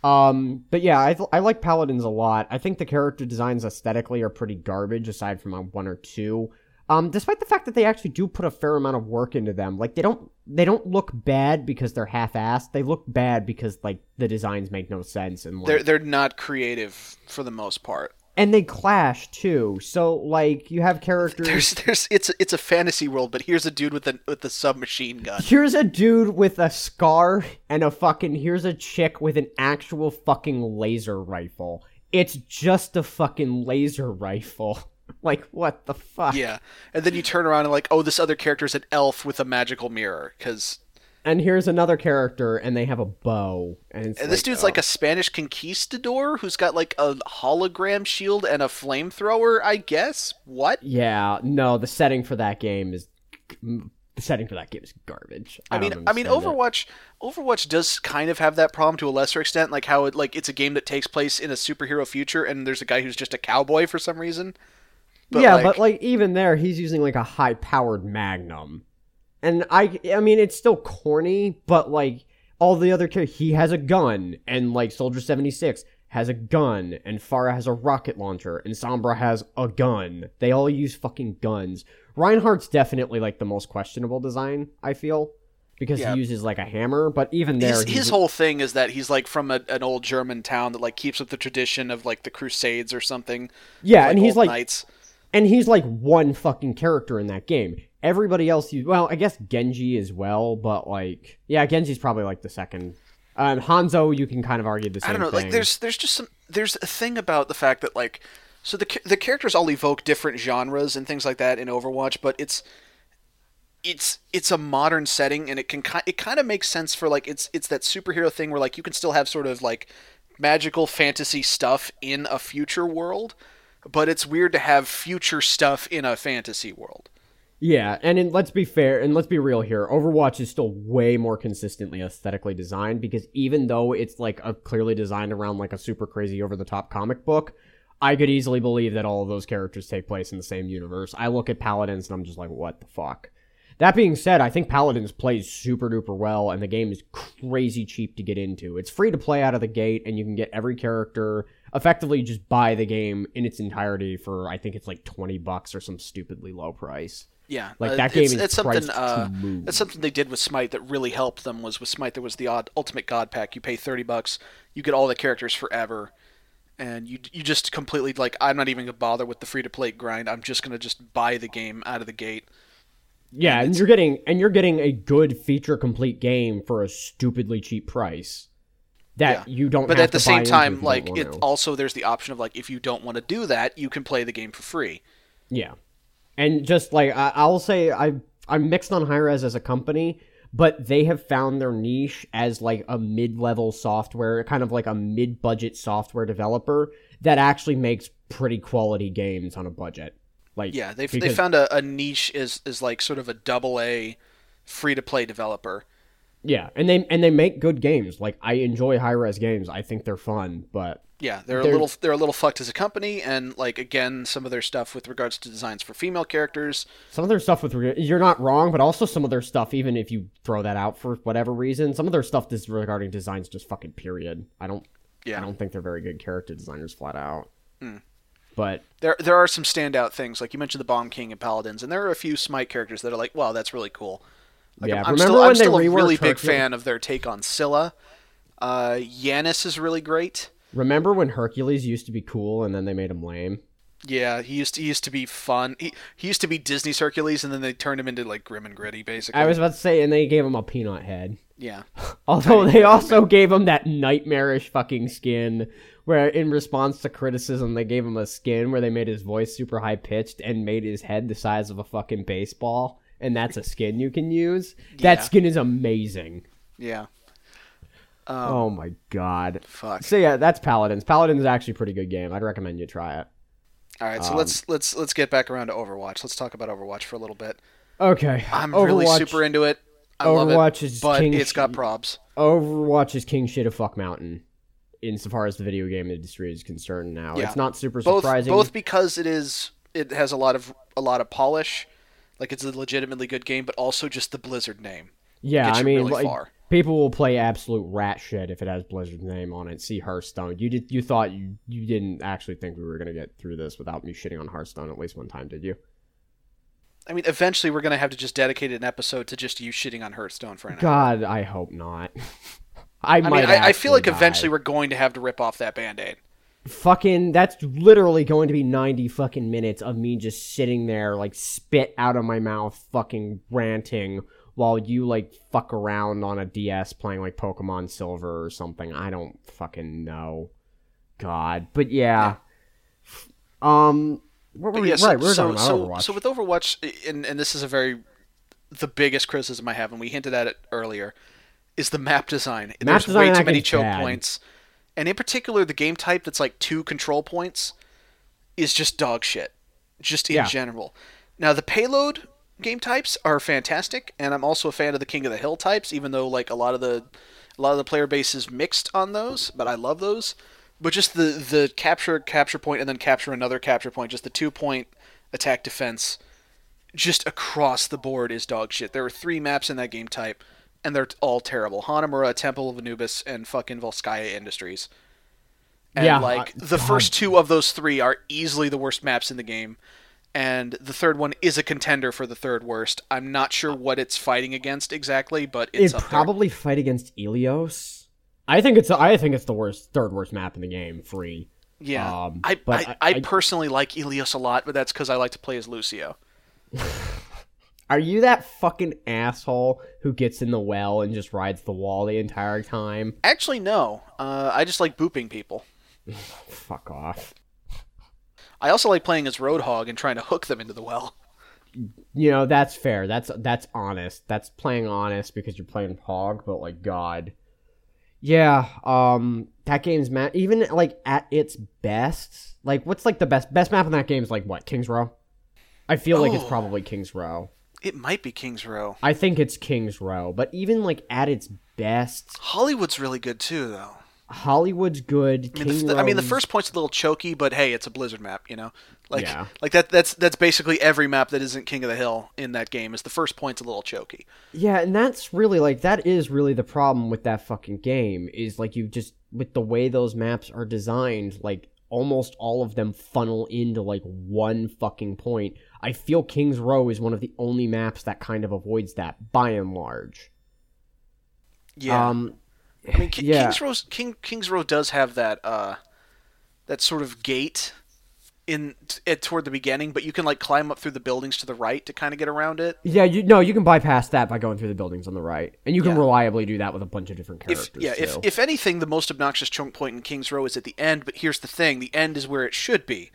Um, but yeah, I, I like Paladins a lot. I think the character designs aesthetically are pretty garbage, aside from uh, one or two. Um, despite the fact that they actually do put a fair amount of work into them, like they don't they don't look bad because they're half-assed. They look bad because like the designs make no sense and like, They're they're not creative for the most part. And they clash too. So like you have characters. There's there's it's a, it's a fantasy world, but here's a dude with a with a submachine gun. Here's a dude with a scar and a fucking. Here's a chick with an actual fucking laser rifle. It's just a fucking laser rifle. *laughs* like, what the fuck? Yeah, and then you turn around and like, oh, this other character is an elf with a magical mirror, because And here's another character and they have a bow. And, and this dude's oh. like uh, a Spanish conquistador who's got like a hologram shield and a flamethrower. I guess what? Yeah, no, the setting for that game is. The setting for that game is garbage. I, I mean, I mean, understand it. Overwatch, Overwatch does kind of have that problem to a lesser extent, like how it like it's a game that takes place in a superhero future, and there's a guy who's just a cowboy for some reason. yeah, like, but like even there, he's using like a high-powered Magnum, and I, I mean, it's still corny, but like all the other characters. He has a gun, and like Soldier seventy six has a gun, and Pharah has a rocket launcher, and Sombra has a gun. They all use fucking guns. Reinhardt's definitely like the most questionable design. I feel because Yeah. he uses like a hammer, but even there, his, his whole thing is that he's like from a, an old German town that like keeps up the tradition of like the Crusades or something. yeah, and he's like knights. and he's like one fucking character in that game. Everybody else, you well, I guess Genji as well, but like, yeah, Genji's probably like the second. Um, Hanzo, you can kind of argue the same I don't know. thing. Like there's there's just some there's a thing about the fact that like so the the characters all evoke different genres and things like that in Overwatch, but it's it's it's a modern setting and it can it kind of makes sense for like it's it's that superhero thing where like you can still have sort of like magical fantasy stuff in a future world, but it's weird to have future stuff in a fantasy world. Yeah, and in, let's be fair and let's be real here. Overwatch is still way more consistently aesthetically designed because even though it's like a clearly designed around like a super crazy over the top comic book, I could easily believe that all of those characters take place in the same universe. I look at Paladins and I'm just like, what the fuck? That being said, I think Paladins plays super duper well, and the game is crazy cheap to get into. It's free to play out of the gate, and you can get every character effectively just buy the game in its entirety for I think it's like twenty bucks or some stupidly low price. Yeah, Like, uh, that game it's, is it's something. Uh, move. that's something they did with Smite that really helped them. Was with Smite there was the odd Ultimate God Pack. You pay thirty bucks, you get all the characters forever, and you you just completely like I'm not even gonna bother with the free to play grind. I'm just gonna just buy the game out of the gate. Yeah, and you're getting and you're getting a good feature complete game for a stupidly cheap price that you don't. But at the same time, like it to. also there's the option of like if you don't want to do that, you can play the game for free. Yeah, and just like I, I'll say, I I'm mixed on Hi-Rez as a company, but they have found their niche as like a mid-level software, kind of like a mid-budget software developer that actually makes pretty quality games on a budget. Like Yeah, they they found a, a niche is is like sort of a double A free to play developer. yeah, and they and they make good games. Like I enjoy Hi-Rez games. I think they're fun, but Yeah, they're, They're- a little they're a little fucked as a company, and like again, some of their stuff with regards to designs for female characters. some of their stuff with you're not wrong, but also some of their stuff, even if you throw that out for whatever reason, some of their stuff is regarding designs just fucking period. I don't, Yeah. I don't think they're very good character designers flat out. But There there are some standout things, like you mentioned the Bomb King and Paladins, and there are a few Smite characters that are like, wow, that's really cool. Like, Yeah, I'm, I'm still, I'm still a really big fan of their take on Scylla. Uh, Yanis is really great. Remember when Hercules used to be cool and then they made him lame? Yeah, he used to, he used to be fun. He, he used to be Disney's Hercules, and then they turned him into like grim and gritty, basically. I was about to say, and they gave him a peanut head. yeah, *laughs* Although they also gave him that nightmarish fucking skin, where in response to criticism, they gave him a skin where they made his voice super high pitched and made his head the size of a fucking baseball, and that's a skin you can use. Yeah. That skin is amazing. yeah. Um, oh my god. Fuck. So yeah, that's Paladins. Paladins is actually a pretty good game. I'd recommend you try it. All right, so Um, let's let's let's get back around to Overwatch. Let's talk about Overwatch for a little bit. Okay. I'm really super into it. I love Overwatch it, is but king it's got shit. probs. Overwatch is king shit of fuck mountain. Insofar as the video game industry is concerned now, Yeah. it's not super Both surprising. both because it is it has a lot of a lot of polish, like it's a legitimately good game, but also just the Blizzard name. Yeah, I mean, really like, far. People will play absolute rat shit if it has Blizzard's name on it. See Hearthstone. You did. You thought you you didn't actually think we were gonna get through this without me shitting on Hearthstone at least one time, did you? I mean, eventually we're gonna have to just dedicate an episode to just you shitting on Hearthstone for an hour. God, I hope not. *laughs* I, I might. mean, I, I feel like die. eventually we're going to have to rip off that band-aid. fucking. That's literally going to be ninety fucking minutes of me just sitting there like spit out of my mouth, fucking ranting. While you like fuck around on a DS playing like Pokemon Silver or something, I don't fucking know. God, but yeah, um, what were But we, yeah, so, right? We were so, talking about so, Overwatch. so with Overwatch, and, and this is a very the biggest criticism I have, and we hinted at it earlier, is the map design. There's design way too many choke bad. points, and in particular, the game type that's like two control points is just dog shit, just in Yeah. general. Now the payload game types are fantastic, and I'm also a fan of the King of the Hill types, even though like a lot of the a lot of the player base is mixed on those, but I love those. But just the the capture capture point and then capture another capture point, just the two point attack defense, just across the board is dog shit. There are three maps in that game type. and they're all terrible. Hanamura, Temple of Anubis, and fucking Volskaya Industries. And Yeah, like uh, the God. first two of those three are easily the worst maps in the game. And the third one is a contender for the third worst. I'm not sure what it's fighting against exactly, but it's It'd up there. probably fight against Ilios. I think it's I think it's the worst third worst map in the game. Free. Yeah, Um, I, I- I, I- personally like Ilios a lot, but that's because I like to play as Lucio. *laughs* Are you that fucking asshole who gets in the well and just rides the wall the entire time? Actually, no. Uh, I just like booping people. *laughs* Fuck off. I also like playing as Roadhog and trying to hook them into the well. You know that's fair. That's that's honest. That's playing honest because you're playing Hog. But like God, yeah. Um, that game's map. Even like at its best, like what's like the best best map in that game is like what Kings Row. I feel like it's Oh. probably Kings Row. It might be Kings Row. I think it's Kings Row, but even like at its best, Hollywood's really good too, though. Hollywood's good. I mean, the, I mean, the first point's a little choky, but hey, it's a Blizzard map, you know. Like, Yeah. like that. That's that's basically every map that isn't King of the Hill in that game. Is the first point's a little choky. Yeah, and that's really like that is really the problem with that fucking game is like you just with the way those maps are designed, like almost all of them funnel into like one fucking point. I feel Kings Row is one of the only maps that kind of avoids that by and large. Yeah. Um I mean, Ki- yeah. Kings Row King Kings Row does have that uh, that sort of gate in it toward the beginning, but you can like climb up through the buildings to the right to kind of get around it. yeah, you no, you can bypass that by going through the buildings on the right. And you can Yeah. reliably do that with a bunch of different If characters. yeah, if too. if anything, the most obnoxious chunk point in Kings Row is at the end. But here's the thing: the end is where it should be.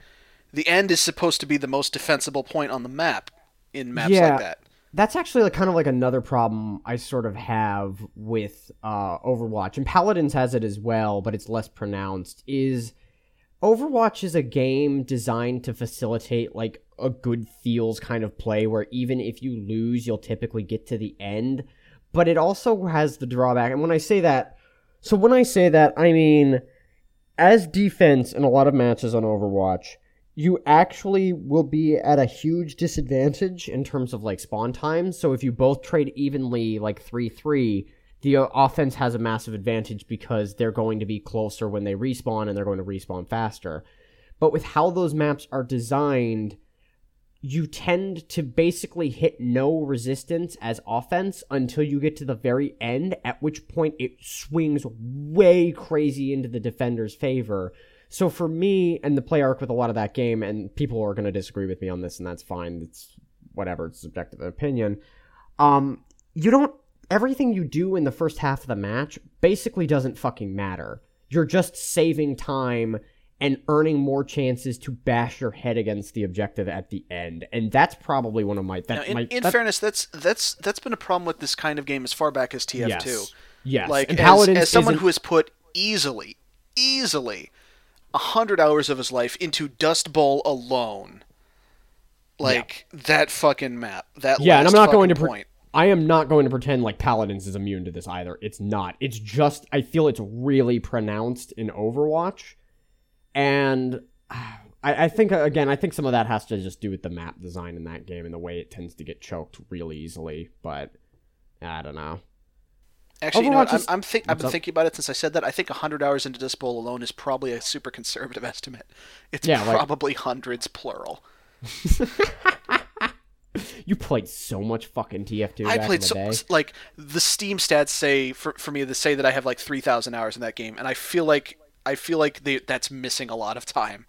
The end is supposed to be the most defensible point on the map in maps Yeah. like that. That's actually like kind of like another problem I sort of have with uh, Overwatch, and Paladins has it as well, but it's less pronounced. Is Overwatch is a game designed to facilitate like a good feels kind of play, where even if you lose, you'll typically get to the end. But it also has the drawback, and when I say that, so when I say that, I mean as defense in a lot of matches on Overwatch, you actually will be at a huge disadvantage in terms of like spawn times. So if you both trade evenly, like 3 3, the uh, offense has a massive advantage because they're going to be closer when they respawn and they're going to respawn faster. But with how those maps are designed, you tend to basically hit no resistance as offense until you get to the very end, at which point it swings way crazy into the defender's favor. So for me and the play arc with a lot of that game, and people are going to disagree with me on this, and that's fine. It's whatever, it's subjective opinion. Um, you don't. Everything you do in the first half of the match basically doesn't fucking matter. You're just saving time and earning more chances to bash your head against the objective at the end, and that's probably one of my. That Now, in, my, in fairness, that's that's that's been a problem with this kind of game as far back as TF2. yes, yes, Like and as, as someone who has put easily, easily, a hundred hours of his life into Dust Bowl alone. Like that fucking map. That Yeah, and I'm not going to pre- point. I am not going to pretend like Paladins is immune to this either. It's not. It's just I feel it's really pronounced in Overwatch, and *sighs* I, I think again I think some of that has to just do with the map design in that game and the way it tends to get choked real easily. But I don't know. Actually, you know, what? I'm, I'm think, I've been up? thinking about it since I said that. I think 100 hours into Dust Bowl alone is probably a super conservative *laughs* estimate. It's Yeah, like- probably hundreds plural. *laughs* You played so much fucking TF2 I played so day. like the Steam stats say for for me to say that I have like 3,000 hours in that game, and I feel like I feel like they, that's missing a lot of time.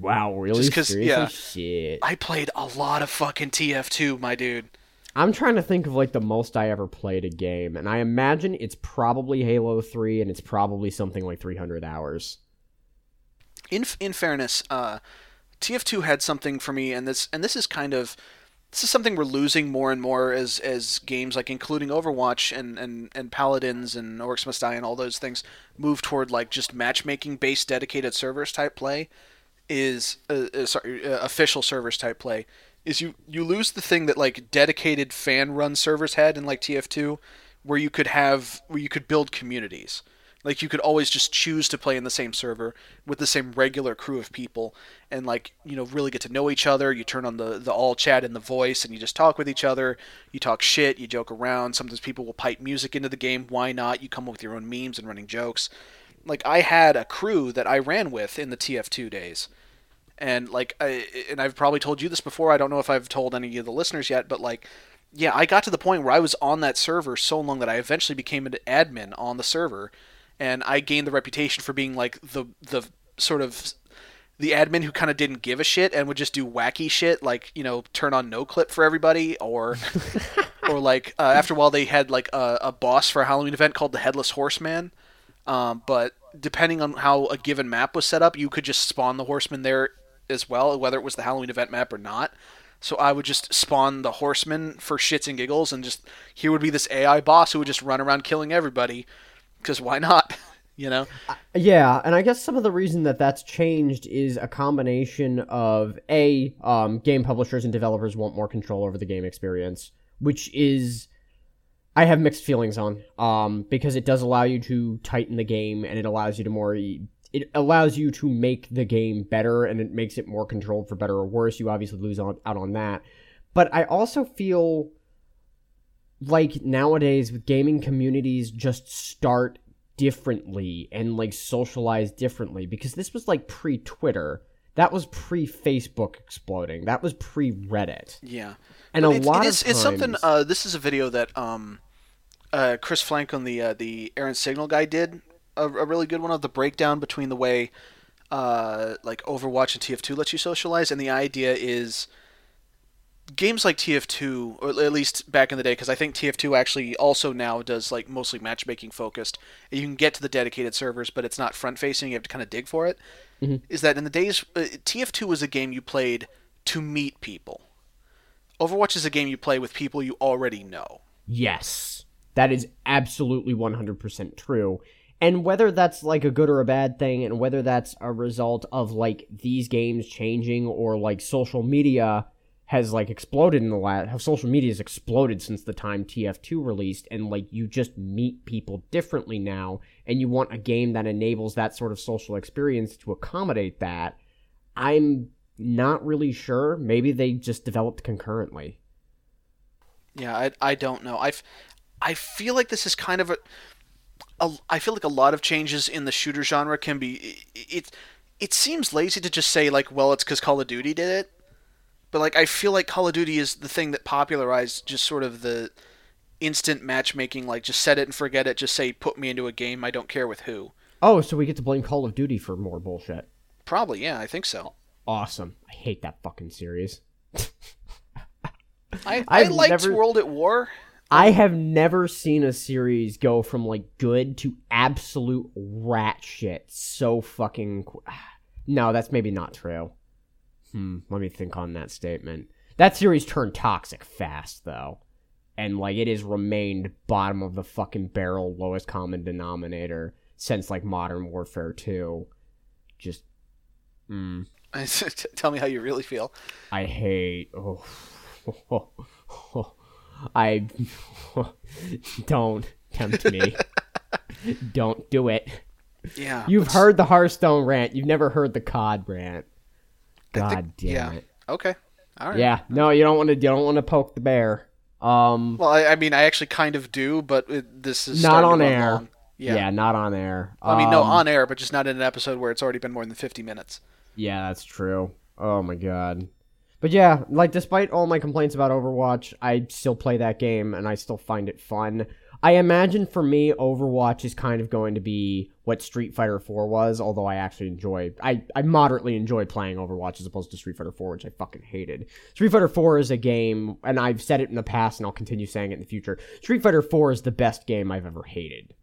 Wow, really? Just 'cause- Seriously? yeah. Shit. I played a lot of fucking TF2, my dude. I'm trying to think of like the most I ever played a game, and I imagine it's probably Halo 3, and it's probably something like 300 hours. in in fairness, uh, TF2 had something for me, and this and this is kind of this is something we're losing more and more as as games like including Overwatch and and and Paladins and Orcs Must Die and all those things move toward like just matchmaking based dedicated servers type play is uh, uh, sorry uh, official servers type play is you you lose the thing that like dedicated fan run servers had in like TF2 where you could have where you could build communities Like you could always just choose to play in the same server with the same regular crew of people and like, you know, really get to know each other. You turn on the the all chat and the voice and you just talk with each other. You talk shit, you joke around. Sometimes people will pipe music into the game. Why not? You come up with your own memes and running jokes. Like I had a crew that I ran with in the TF2 days. And like I and I've probably told you this before. I don't know if I've told any of the listeners yet, but like yeah, I got to the point where I was on that server so long that I eventually became an admin on the server, and I gained the reputation for being like the the sort of the admin who kind of didn't give a shit and would just do wacky shit like you know turn on no clip for everybody or *laughs* or like uh, after a while they had like a, a boss for a Halloween event called the Headless Horseman, um, but depending on how a given map was set up, you could just spawn the horseman there as well, whether it was the Halloween event map or not. So I would just spawn the horseman for shits and giggles, and just here would be this AI boss who would just run around killing everybody, because why not? *laughs* you know? Yeah, and I guess some of the reason that that's changed is a combination of a um, game publishers and developers want more control over the game experience, which is I have mixed feelings on um, because it does allow you to tighten the game and it allows you to more it allows you to make the game better and it makes it more controlled for better or worse. You obviously lose on, out on that. But I also feel like nowadays with gaming communities just start differently and like socialize differently because this was like pre Twitter. That was pre Facebook exploding. That was pre Reddit. Yeah. And But a it's, lot it of times, it's something. Uh, this is a video that um, uh, Chris Flank on the uh, the Errant Signal guy did a, a really good one of the breakdown between the way uh, like Overwatch and TF2 lets you socialize, and the idea is games like TF2, or at least back in the day, because I think TF2 actually also now does like mostly matchmaking focused. You can get to the dedicated servers, but it's not front facing. You have to kind of dig for it. Mhm. Is that in the days uh, TF2 was a game you played to meet people. Overwatch is a game you play with people you already know. Yes. That is absolutely 100% true. And whether that's like a good or a bad thing, and whether that's a result of like these games changing or like social media has like exploded in the last, how social media has exploded since the time TF2 released, and like you just meet people differently now, and you want a game that enables that sort of social experience to accommodate that. I'm not really sure. Maybe they just developed concurrently. Yeah, I, I don't know. I I feel like this is kind of a, a. I feel like a lot of changes in the shooter genre can be. It, it, it seems lazy to just say, like, well, it's because Call of Duty did it. But, like, I feel like Call of Duty is the thing that popularized just sort of the instant matchmaking, like, just set it and forget it, just say, put me into a game, I don't care with who. Oh, so we get to blame Call of Duty for more bullshit. Probably, yeah, I think so. Awesome. I hate that fucking series. I, *laughs* I I've liked never- World at War. I have never seen a series go from like good to absolute rat shit so fucking. Qu- *sighs* no, that's maybe not true. Hmm. Let me think on that statement. That series turned toxic fast though, and like it has remained bottom of the fucking barrel, lowest common denominator since like Modern Warfare Two. Just. Hmm. *laughs* Tell me how you really feel. I hate. Oh, *laughs* *laughs* I *laughs* don't tempt me. *laughs* don't do it. Yeah. You've heard the Hearthstone rant. You've never heard the COD rant. I think- God damn yeah. it. Okay. All right. Yeah. No, you don't want to. You don't want to poke the bear. Um. Well, I, I mean, I actually kind of do, but it, this is Not on air. long. Yeah. Yeah. Not on air. I mean, no, Um, on air, but just not in an episode where it's already been more than fifty minutes. Yeah, that's true. Oh my god. But yeah, like despite all my complaints about Overwatch, I still play that game and I still find it fun. I imagine for me Overwatch is kind of going to be what Street Fighter 4 was, although I actually enjoy I I moderately enjoy playing Overwatch as opposed to Street Fighter 4, which I fucking hated. Street Fighter 4 is a game and I've said it in the past and I'll continue saying it in the future. Street Fighter 4 is the best game I've ever hated.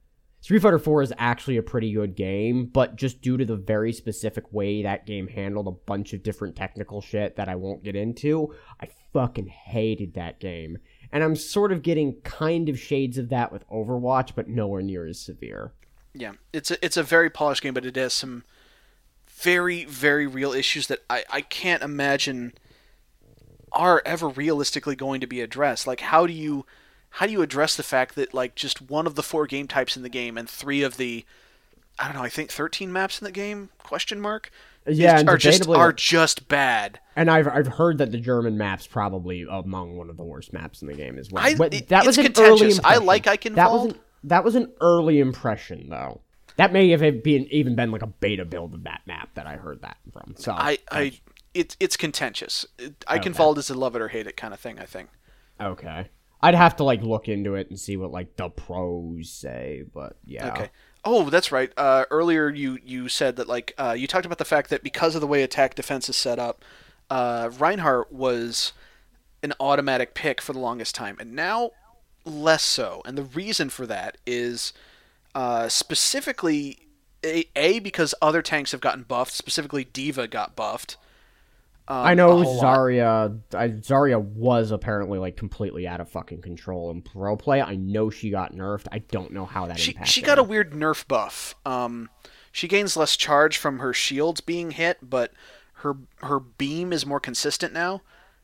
Street Fighter 4 is actually a pretty good game, but just due to the very specific way that game handled a bunch of different technical shit that I won't get into, I fucking hated that game. And I'm sort of getting kind of shades of that with Overwatch, but nowhere near as severe. Yeah, it's a it's a very polished game, but it has some very very real issues that I I can't imagine are ever realistically going to be addressed. Like, how do you how do you address the fact that like just one of the four game types in the game and three of the I don't know. I think 13 maps in the game? Question mark. Yeah, is- are just are just bad. And I've I've heard that the German map's probably among one of the worst maps in the game as well. I- But it- that was an early contentious. I impression. like that Eichenwald. was an, that was an early impression though. That may have been even been like a beta build of that map that I heard that from. So I, I, it's it's contentious. It- Eichenwald is a love it or hate it kind of thing. I think. okay. I'd have to like look into it and see what like the pros say, but yeah. Okay. Oh, that's right. Uh, earlier, you you said that like uh, you talked about the fact that because of the way attack defense is set up, uh, Reinhardt was an automatic pick for the longest time, and now less so. And the reason for that is uh, specifically a, a because other tanks have gotten buffed. Specifically, D.Va got buffed. Um, I know. Zarya. I, Zarya was apparently like completely out of fucking control in pro play. I know she got nerfed. I don't know how that She impacted she got a weird nerf buff. Um, she gains less charge from her shields being hit, but her her beam is more consistent now.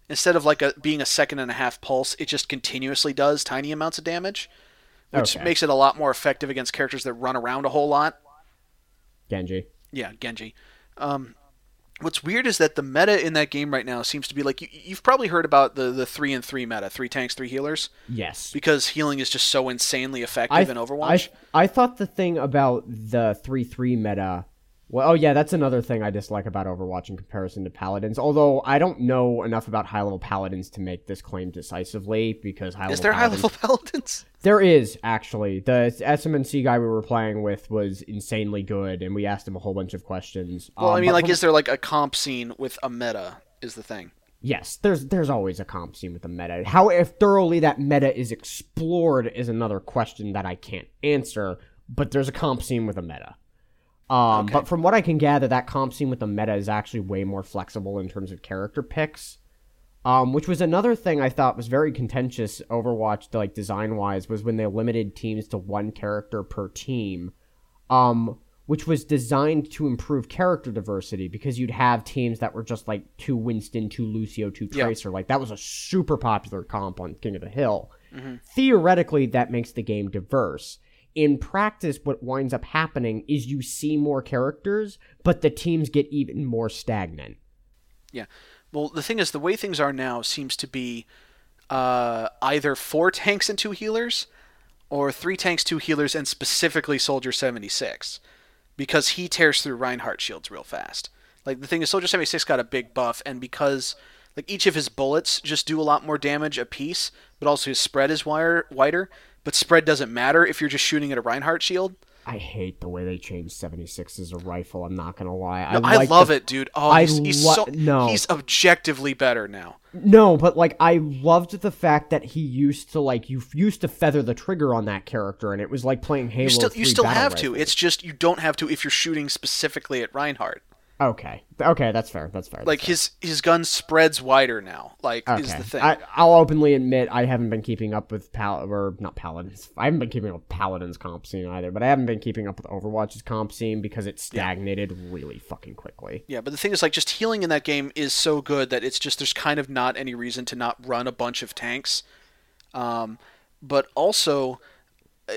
Instead of like a being a second and a half pulse, it just continuously does tiny amounts of damage, which Okay. makes it a lot more effective against characters that run around a whole lot. Genji. Yeah, Genji. Um, what's weird is that the meta in that game right now seems to be like you, you've probably heard about the the three and three meta, three tanks, three healers, Yes. because healing is just so insanely effective I, in Overwatch. I, I thought the thing about the 3 3 meta. Well, oh, yeah, that's another thing I dislike about Overwatch in comparison to Paladins. Although I don't know enough about high level Paladins to make this claim decisively, because high is level there high Paladins- level paladins? There is, actually. The SMNC guy we were playing with was insanely good, and we asked him a whole bunch of questions. Well, I Um, mean, like, from- is there like a comp scene with a meta? Is the thing? Yes, there's there's always a comp scene with a meta. How if thoroughly that meta is explored is another question that I can't answer. But there's a comp scene with a meta. Um, Okay. But from what I can gather, that comp scene with the meta is actually way more flexible in terms of character picks. Um, which was another thing I thought was very contentious. Overwatch, like design wise, was when they limited teams to one character per team um, which was designed to improve character diversity because you'd have teams that were just like two Winston, two Lucio, two Yeah. Tracer. Like that was a super popular comp on King of the Hill. Theoretically, that makes the game diverse. In practice, what winds up happening is you see more characters, but the teams get even more stagnant. Yeah. Well, the thing is, the way things are now seems to be uh, either four tanks and two healers, or three tanks, two healers, and specifically Soldier seventy six, because he tears through Reinhardt shields real fast. Like the thing is, Soldier seventy six got a big buff, and because like each of his bullets just do a lot more damage a piece, but also his spread is wire, wider. But spread doesn't matter if you're just shooting at a Reinhardt shield. I hate the way they changed 76 as a rifle. I'm not gonna lie. No, I, like love the- it, dude. Oh, I he's, he's lo- so no. he's objectively better now. No, but like I loved the fact that he used to like you used to feather the trigger on that character, and it was like playing Halo. You still you still have to. It's just you don't have to if you're shooting specifically at Reinhardt. Okay. Okay, that's fair. That's fair. Like that's his his gun spreads wider now. Like fair. is the thing. I, I'll openly admit I haven't been keeping up with pal or not paladins. I haven't been keeping up with paladins comp scene either, but I haven't been keeping up with Overwatch's comp scene because it stagnated really fucking quickly. yeah, but the thing is like just healing in that game is so good that it's just there's kind of not any reason to not run a bunch of tanks. Um, but also uh,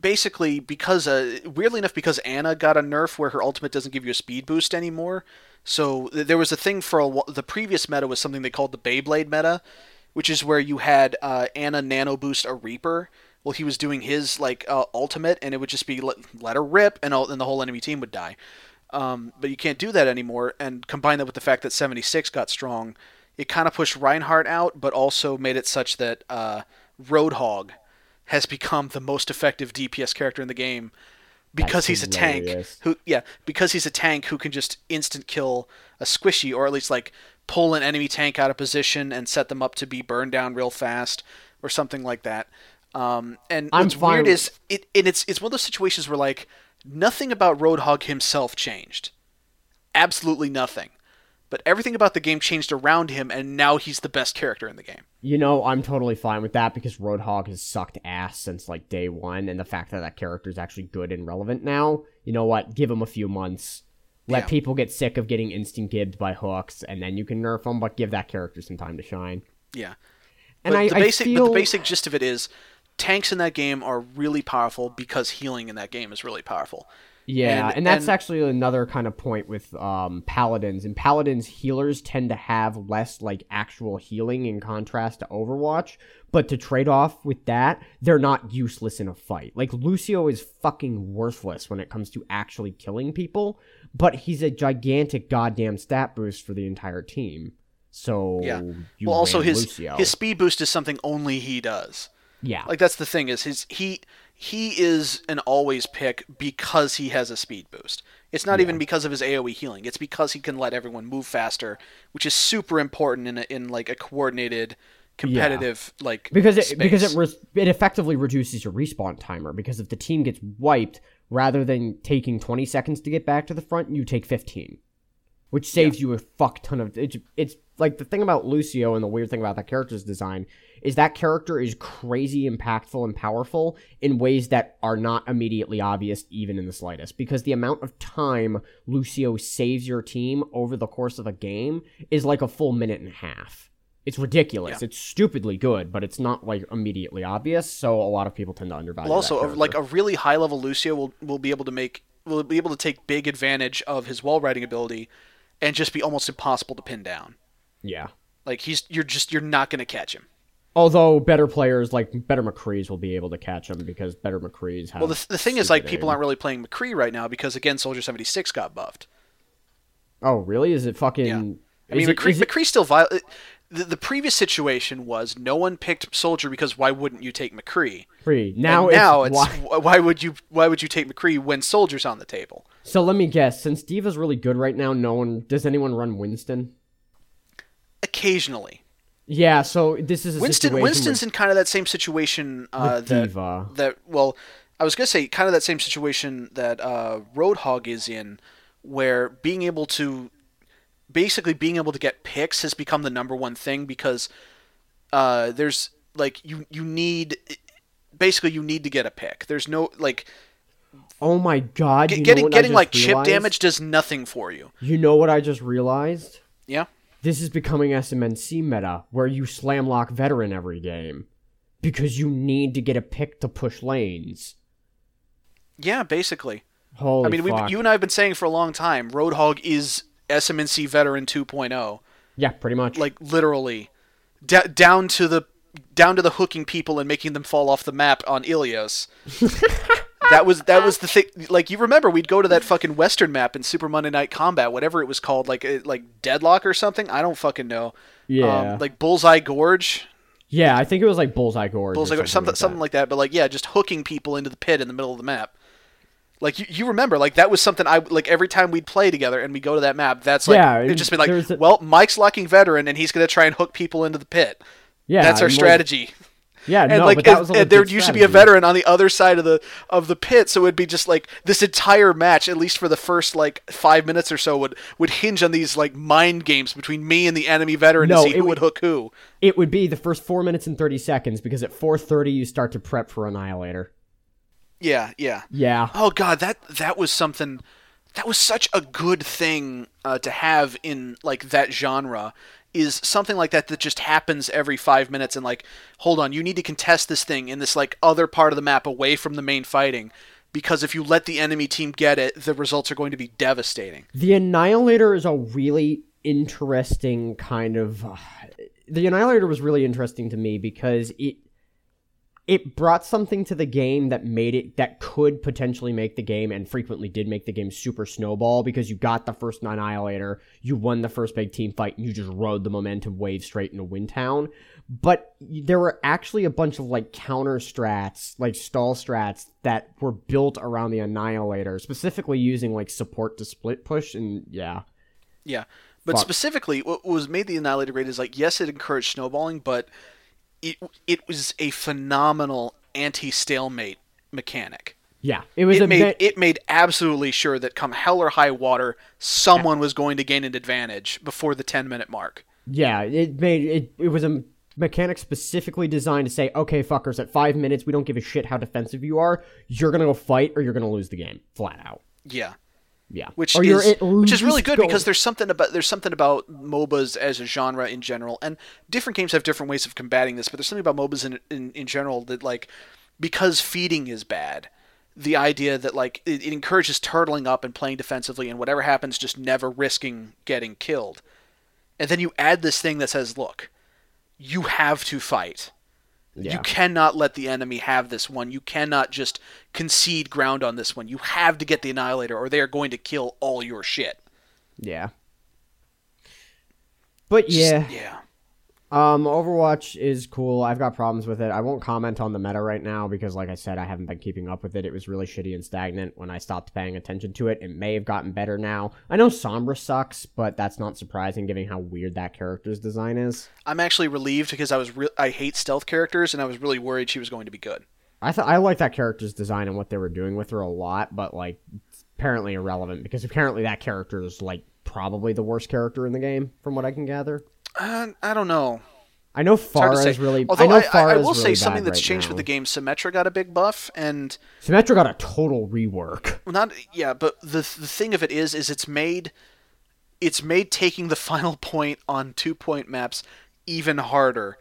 basically because uh, weirdly enough because Ana got a nerf where her ultimate doesn't give you a speed boost anymore. So th- there was a thing for a, the previous meta was something they called the Beyblade meta, which is where you had uh, Ana nano boost a Reaper. Well, he was doing his like uh, ultimate, and it would just be let, let her rip, and, all, and the whole enemy team would die. Um, but you can't do that anymore. And combine that with the fact that 76 got strong, it kind of pushed Reinhardt out, but also made it such that uh, Roadhog has become the most effective DPS character in the game because That's he's a tank who yeah because he's a tank who can just instant kill a squishy or at least like pull an enemy tank out of position and set them up to be burned down real fast or something like that. Um, and I'm what's fine weird is it and it's it's one of those situations where like nothing about Roadhog himself changed. Absolutely nothing but everything about the game changed around him and now he's the best character in the game You know, I'm totally fine with that because Roadhog has sucked ass since like day one, and the fact that that character is actually good and relevant now. You know what? Give him a few months. Let Yeah. people get sick of getting instant gibbed by hooks, and then you can nerf him, But give that character some time to shine. yeah And but I, the I feel but the basic gist of it is tanks in that game are really powerful because healing in that game is really powerful. Yeah, and, And- that's and- actually another kind of point with um, paladins. And paladins healers tend to have less like actual healing in contrast to Overwatch. But to trade off with that, they're not useless in a fight. Like Lucio is fucking worthless when it comes to actually killing people, but he's a gigantic goddamn stat boost for the entire team. So Yeah. you well, also his Lucio. his speed boost is something only he does. yeah, Like that's the thing is his he he is an always pick because he has a speed boost. It's not even because of his AoE healing. It's because he can let everyone move faster, which is super important in a, in like a coordinated, competitive like because it space. because it res- it effectively reduces your respawn timer because if the team gets wiped rather than taking 20 seconds to get back to the front you take 15 which saves you a fuck ton of it's, it's like the thing about Lucio and the weird thing about that character's design is that character is crazy impactful and powerful in ways that are not immediately obvious even in the slightest because the amount of time Lucio saves your team over the course of a game is like a full minute and a half it's ridiculous. Yeah. It's stupidly good, but it's not like immediately obvious. So a lot of people tend to undervalue. Well, also, like a really high level Lucio will will be able to make will be able to take big advantage of his wall riding ability, and just be almost impossible to pin down. Yeah. Like he's you're just you're not going to catch him. Although better players like better McCree's will be able to catch him because better McCree's have. Well, the, the thing is, like, people aim. aren't really playing McCree right now because again, Soldier seventy six got buffed. Oh, really? Is it fucking? Yeah. I mean, it- McCree, it- McCree's still viol uh, The, the previous situation was no one picked Soldier because why wouldn't you take McCree? free now. And now it's, it's why- why would you why would you take McCree when Soldier's on the table? So let me guess. Since D.Va's really good right now, no one does anyone run Winston. Occasionally, Yeah. So this is a Winston situation Winston's in kind of that same situation uh, that D.Va. that well, I was gonna say kind of that same situation that uh, Roadhog is in, where being able to basically being able to get picks has become the number one thing because uh, there's like you you need basically you need to get a pick. There's no like Oh my god! get, getting getting like chip damage does nothing for you. You know what I just realized? Yeah. This is becoming SMNC meta, where you slam lock veteran every game because you need to get a pick to push lanes. Yeah, basically. Holy I mean, we you and I have been saying for a long time, Roadhog is SMNC veteran 2.0. yeah, pretty much. like literally D- down to the down to the hooking people and making them fall off the map on Ilios. *laughs* that was that was *laughs* the thing. Like you remember, we'd go to that fucking Western map in Super Monday Night Combat, whatever it was called, like uh, like Deadlock or something. I don't fucking know. yeah, Um, like Bullseye Gorge, yeah. I think it was like Bullseye Gorge. or Bullseye Gorge, something something like that. But like yeah, just hooking people into the pit in the middle of the map. Like you, you remember, like that was something I like every time we'd play together and we go to that map. That's like Yeah, it'd just be like, a- well, Mike's locking veteran and he's gonna try and hook people into the pit. Yeah, That's our and, like- strategy. Yeah, and no, like but that and- was a and there legit used to be a veteran on the other side of the of the pit, so it'd be just like this entire match, at least for the first like five minutes or so, would would hinge on these like mind games between me and the enemy veteran No, to see it who would would- hook who. It would be the first four minutes and thirty seconds because at four thirty you start to prep for Annihilator. Yeah, yeah. Yeah, Oh god, that that was something. That was such a good thing uh, to have in like that genre. Is something like that that just happens every five minutes and like, hold on, you need to contest this thing in this like other part of the map away from the main fighting, because if you let the enemy team get it, the results are going to be devastating. the Annihilator is a really interesting kind of. Uh, the Annihilator was really interesting to me because it it brought something to the game that made it that could potentially make the game and frequently did make the game super snowball because you got the first annihilator you won the first big team fight and you just rode the momentum wave straight into wintown but there were actually a bunch of like counter strats like stall strats that were built around the annihilator specifically using like support to split push and yeah. Yeah, but Fuck. specifically, what was made the Annihilator great is like, yes, it encouraged snowballing, but it it was a phenomenal anti-stalemate mechanic. yeah it was it made bit it made absolutely sure that come hell or high water, someone was going to gain an advantage before the ten minute mark. Yeah, it made it. It was a mechanic specifically designed to say, "Okay, fuckers, at five minutes, we don't give a shit how defensive you are. You're gonna go fight, or you're gonna lose the game, flat out." Yeah, Yeah, which or you're is at which is really good go- because there's something about there's something about MOBAs as a genre in general, and different games have different ways of combating this. But there's something about MOBAs in in, in general that like because feeding is bad, the idea that like it, it encourages turtling up and playing defensively, and whatever happens, just never risking getting killed. And then you add this thing that says, "Look, you have to fight." Yeah. You cannot let the enemy have this one. You cannot just concede ground on this one. You have to get the Annihilator, or they are going to kill all your shit. Yeah. But Just- yeah, yeah. Um, Overwatch is cool. I've got problems with it. I won't comment on the meta right now because, like I said, I haven't been keeping up with it. It was really shitty and stagnant when I stopped paying attention to it. It may have gotten better now. I know Sombra sucks, but that's not surprising given how weird that character's design is. I'm actually relieved because I was re- I hate stealth characters, and I was really worried she was going to be good. I thought I like that character's design and what they were doing with her a lot, but like apparently irrelevant because apparently that character is like probably the worst character in the game from what I can gather. Uh, I don't know. I know It's hard to Pharah is really. Although I know I, I, I will say really something that's right changed now. with the game. Symmetra got a big buff, and Symmetra got a total rework. not yeah, but the the thing of it is, is it's made it's made taking the *laughs* final point on two point maps even harder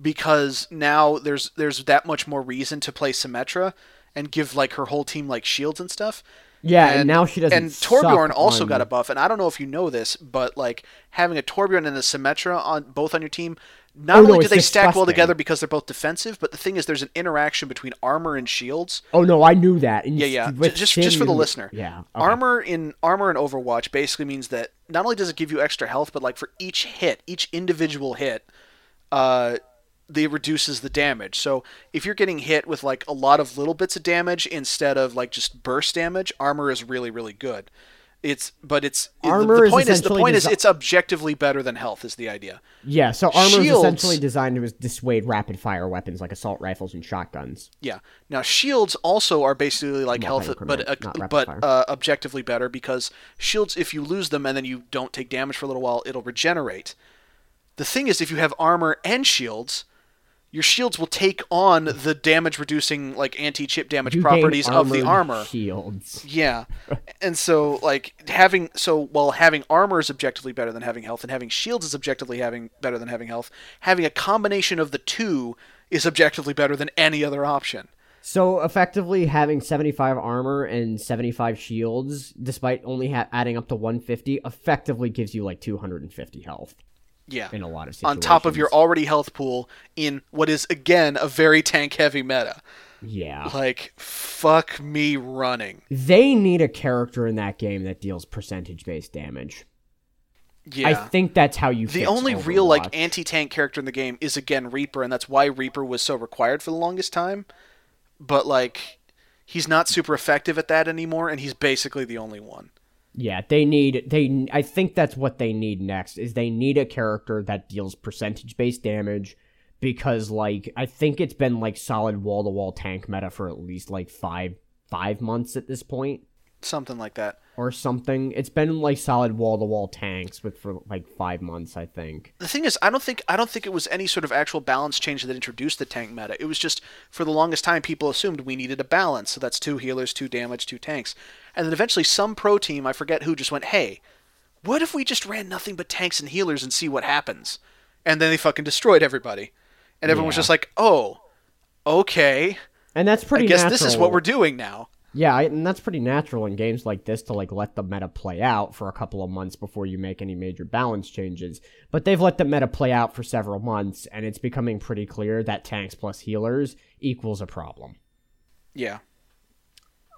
because now there's there's that much more reason to play Symmetra and give like her whole team like shields and stuff. Yeah, and, now she doesn't. And Torbjorn also on- got a buff, and I don't know if you know this, but like having a Torbjorn and a Symmetra on both on your team, not Oh, no, only do they stack well together because they're both defensive, but the thing is, there's an interaction between armor and shields. Oh no, I knew that. And Yeah, yeah. Just Sin, just for the listener. Yeah. okay. Armor in armor in Overwatch basically means that not only does it give you extra health, but like for each hit, each individual hit, uh, they reduces the damage. So if you're getting hit with like a lot of little bits of damage instead of like just burst damage, armor is really really good. It's but it's Armor the, is point is the essentially point is it's objectively better than health is the idea. Yeah, so armor is essentially designed to dissuade rapid fire weapons like assault rifles and shotguns. Yeah. Now shields also are basically like health, but uh, but uh, objectively better because shields, if you lose them and then you don't take damage for a little while, it'll regenerate. The thing is, if you have armor and shields, your shields will take on the damage reducing like anti chip damage You properties of the armor. shields. Yeah. *laughs* and so like having so while having armor is objectively better than having health and having shields is objectively having better than having health, having a combination of the two is objectively better than any other option. So effectively, having 75 armor and 75 shields, despite only ha- adding up to 150, effectively gives you like 250 health Yeah. in a lot of On top of your already health pool in what is again a very tank heavy meta. yeah. Like fuck me running. They need a character in that game that deals percentage based damage. Yeah. I think that's how you. the only real like anti-tank character in the game is again Reaper and that's why Reaper was so required for the longest time. But like he's not super effective at that anymore and he's basically the only one. Yeah, they need they I think that's what they need next is they need a character that deals percentage based damage because like I think it's been like solid wall to wall tank meta for at least like 5 5 months at this point Something like that. or something. It's been like solid wall to wall tanks with for like 5 months I think. The thing is, I don't think I don't think it was any sort of actual balance change that introduced the tank meta. It was just for the longest time people assumed we needed a balance, so that's two healers, two damage, two tanks, and then eventually some pro team, I forget who, just went, "Hey, what if we just ran nothing but tanks and healers and see what happens?" And then they fucking destroyed everybody, and everyone was just like, "Oh, okay, And that's pretty I guess natural. this is what we're doing now." Yeah, and that's pretty natural in games like this to like let the meta play out for a couple of months before you make any major balance changes. But they've let the meta play out for several months, and it's becoming pretty clear that tanks plus healers equals a problem. Yeah,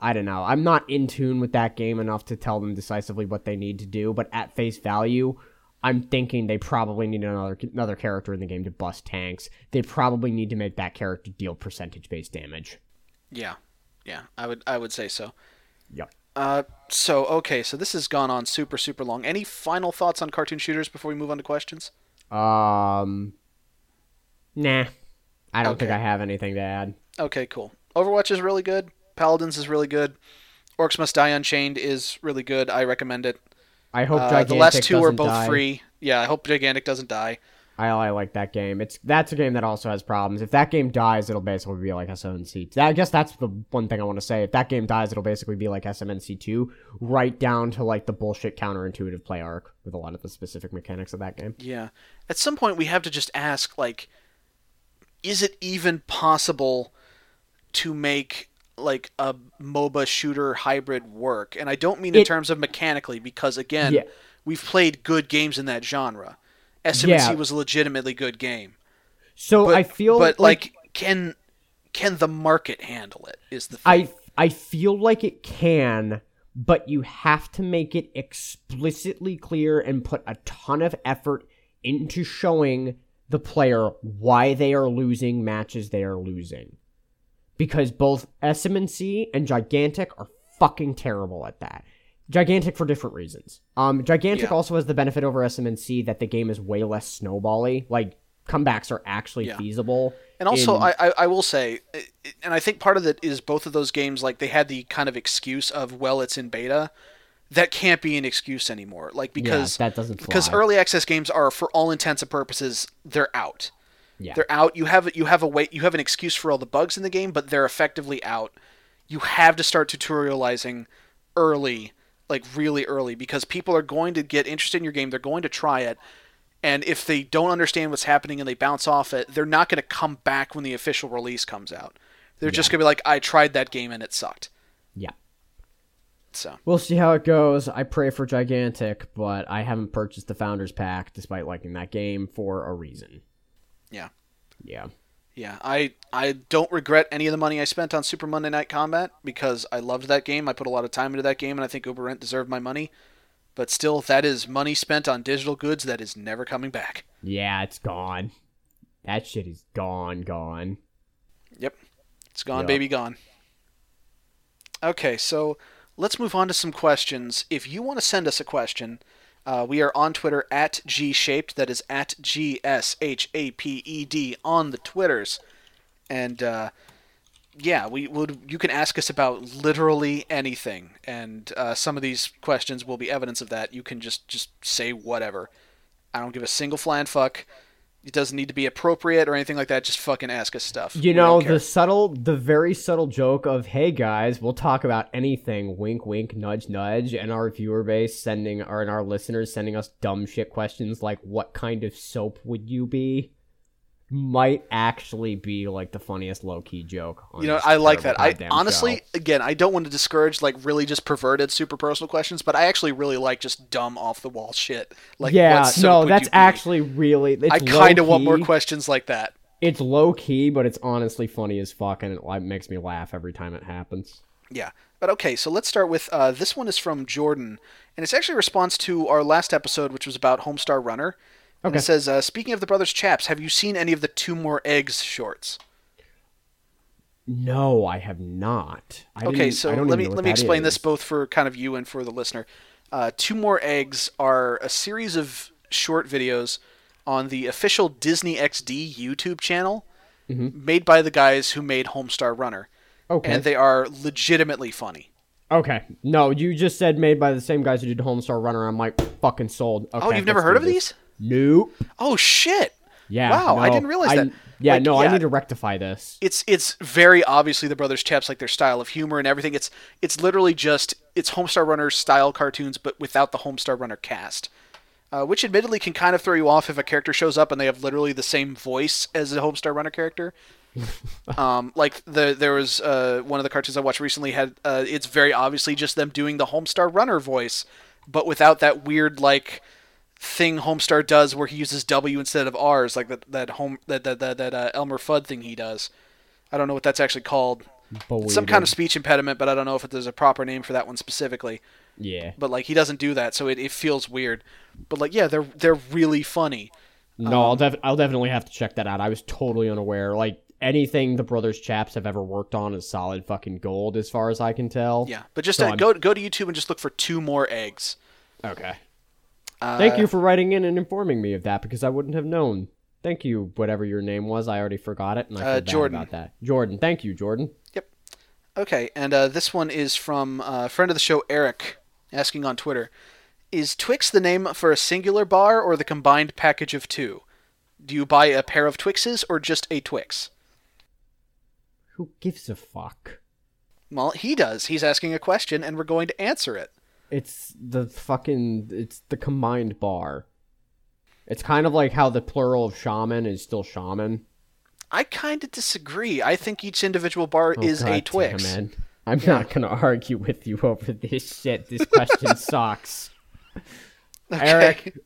I don't know. I'm not in tune with that game enough to tell them decisively what they need to do, but at face value, I'm thinking they probably need another another character in the game to bust tanks. They probably need to make that character deal percentage based damage. yeah, yeah. I would I would say so. Yep. Uh, so okay, so this has gone on super super long. Any final thoughts on cartoon shooters before we move on to questions? Um, nah. I don't think I have anything to add. Okay, cool. Overwatch is really good. Paladins is really good. Orcs Must Die Unchained is really good. I recommend it. I hope Uh, the last two are both die. free. Yeah, I hope Gigantic doesn't die. I, I like that game. It's that's a game that also has problems. If that game dies, it'll basically be like SMNC. I guess that's the one thing I want to say. If that game dies, it'll basically be like SMNC two, right down to like the bullshit counterintuitive play arc with a lot of the specific mechanics of that game. Yeah. At some point, we have to just ask, like, is it even possible to make like a MOBA shooter hybrid work, and I don't mean in terms of mechanically because again, Yeah. we've played good games in that genre. SMNC Yeah. was a legitimately good game, So but I feel but like, can can the market handle it? Is the thing. I I feel like it can, but you have to make it explicitly clear and put a ton of effort into showing the player why they are losing matches they are losing. Because both SMNC and Gigantic are fucking terrible at that. Gigantic for different reasons. Um, Gigantic Yeah. also has the benefit over SMNC that the game is way less snowbally. Like comebacks are actually Yeah. feasible. And also, in- I, I I will say, and I think part of it is both of those games like they had the kind of excuse of well, it's in beta. That can't be an excuse anymore. Like because yeah, that doesn't because early access games are, for all intents and purposes, they're out. Yeah. They're out. You have you have a way you have an excuse for all the bugs in the game, but they're effectively out. You have to start tutorializing early, like really early, because people are going to get interested in your game. They're going to try it, and if they don't understand what's happening and they bounce off it, they're not going to come back when the official release comes out. They're just going to be like, "I tried that game and it sucked." yeah. So We'll see how it goes. I pray for Gigantic, but I haven't purchased the Founders Pack despite liking that game for a reason. yeah. Yeah. Yeah, I I don't regret any of the money I spent on Super Monday Night Combat because I loved that game. I put a lot of time into that game, and I think Uber Ent deserved my money. But still, that is money spent on digital goods that is never coming back. Yeah, it's gone. That shit is gone, gone. Yep, it's gone, Yep. baby, gone. Okay, so let's move on to some questions. If you want to send us a question, uh, we are on Twitter at gshaped. That is at g s h a p e d on the Twitters, and uh, yeah, we would. You can ask us about literally anything, and uh, some of these questions will be evidence of that. You can just just say whatever. I don't give a single flying fuck. It doesn't need to be appropriate or anything like that. Just fucking ask us stuff. You We know, the subtle, the very subtle joke of, hey guys, we'll talk about anything, wink, wink, nudge, nudge, and our viewer base sending, or and our listeners sending us dumb shit questions like, what kind of soap would you be? Might actually be like the funniest low key joke. on You know, I like that. I honestly, show. again, I don't want to discourage like really just perverted, super personal questions, but I actually really like just dumb, off the wall shit. Like, yeah, no, that's you be? actually really. It's I kind of want more questions like that. It's low key, but it's honestly funny as fuck, and it like, makes me laugh every time it happens. Yeah, but okay. So let's start with uh, this one is from Jordan, and it's actually a response to our last episode, which was about Homestar Runner. And It says, uh, "Speaking of the brothers Chaps, have you seen any of the Two More Eggs shorts?" No, I have not. I Okay, so let me let me explain is. this both for kind of you and for the listener. Uh, Two More Eggs are a series of short videos on the official Disney XD YouTube channel, made by the guys who made Homestar Runner, Mm-hmm. Okay. and they are legitimately funny. Okay. No, you just said made by the same guys who did Homestar Runner. I'm like fucking sold. Okay, oh, you've never heard of this. these? Nope. Oh shit! Yeah. Wow, I didn't realize I- that. Yeah, Like, no, I need to rectify this. it's it's very obviously the brothers chaps like their style of humor and everything it's it's literally just it's homestar runner style cartoons but without the homestar runner cast uh, which admittedly can kind of throw you off if a character shows up and they have literally the same voice as a homestar runner character *laughs* um, like the there was uh, one of the cartoons i watched recently had uh, it's very obviously just them doing the homestar runner voice but without that weird like thing Homestar does where he uses W instead of R's, like that that home that that that, that uh, Elmer Fudd thing he does. I don't know what that's actually called. Some kind of speech impediment, but I don't know if there's a proper name for that one specifically. Yeah. But like he doesn't do that, so it, it feels weird. But like yeah, they're they're really funny. No, I'll Um, def- I'll definitely have to check that out. I was totally unaware. Like anything the brothers chaps have ever worked on is solid fucking gold, as far as I can tell. Yeah, but just So uh, go go to YouTube and just look for two more eggs. Okay. Uh, Thank you for writing in and informing me of that because I wouldn't have known. Thank you, whatever your name was. I already forgot it, and I feel Uh, bad Jordan. about that. Jordan, thank you, Jordan. Yep. Okay, and uh, this one is from uh, a friend of the show, Eric, asking on Twitter Is Twix the name for a singular bar or the combined package of two? Do you buy a pair of Twixes or just a Twix? Who gives a fuck? Well, he does. He's asking a question, and we're going to answer it. It's the fucking. It's the combined bar. It's kind of like how the plural of shaman is still shaman. I kind of disagree. I think each individual bar Oh, is God a Twix. damn. I'm not gonna argue with you over this shit. This question *laughs* sucks. Okay. Eric,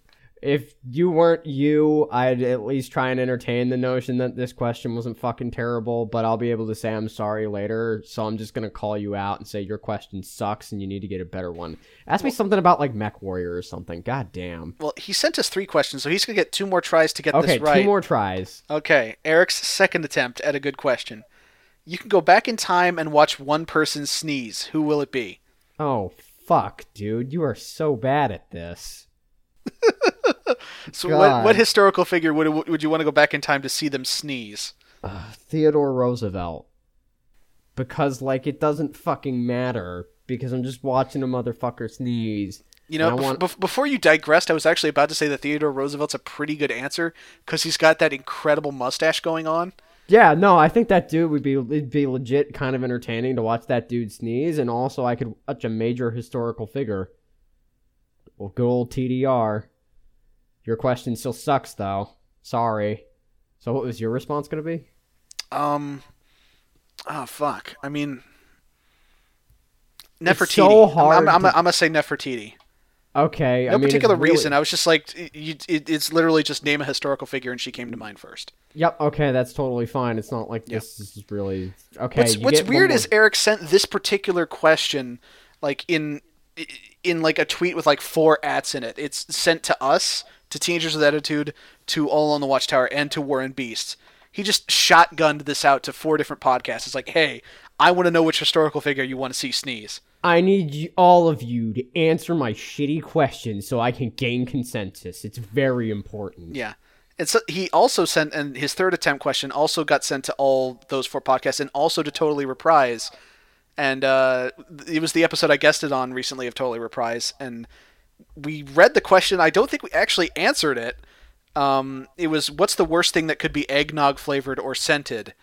if you weren't you, I'd at least try and entertain the notion that this question wasn't fucking terrible, but I'll be able to say I'm sorry later, so I'm just gonna call you out and say your question sucks and you need to get a better one. Ask me something about like Mech Warrior or something. God damn. Well, he sent us three questions, so he's gonna get two more tries to get Okay, this right. Okay, two more tries. Okay, Eric's second attempt at a good question. You can go back in time and watch one person sneeze. Who will it be? Oh fuck, dude, you are so bad at this. *laughs* So, God. what, what historical figure would would you want to go back in time to see them sneeze? uh, Theodore Roosevelt. Because, like, it doesn't fucking matter. Because I'm just watching a motherfucker sneeze. You know, bef- want- bef- before you digressed, I was actually about to say that Theodore Roosevelt's a pretty good answer because he's got that incredible mustache going on. Yeah, no, I think that dude would be it'd be legit kind of entertaining to watch that dude sneeze, and also I could watch a major historical figure. Well, good old TDR. Your question still sucks, though. Sorry. So, what was your response gonna be? Um, oh fuck. I mean, It's Nefertiti. so I'm- hard I'm, I'm, to- I'm gonna say Nefertiti. Okay, No I mean, it's particular really- reason. I was just like, it, you- it, it's literally just name a historical figure, and she came to mind first. Yep. Okay, that's totally fine. It's not like Yeah. this is really okay. What's, what's weird more- is Eric sent this particular question like in in like a tweet with like four ats in it. It's sent to us, to Teenagers with Attitude, to All on the Watchtower, and to Warren Beast. He just shotgunned this out to four different podcasts. It's like, hey, I want to know which historical figure you want to see sneeze. I need you, all of you to answer my shitty questions so I can gain consensus. It's very important. Yeah. And so he also sent, and his third attempt question also got sent to all those four podcasts and also to Totally Reprise. And uh, it was the episode I guested on recently of Totally Reprise. And we read the question. I don't think we actually answered it. Um, it was, what's the worst thing that could be eggnog flavored or scented?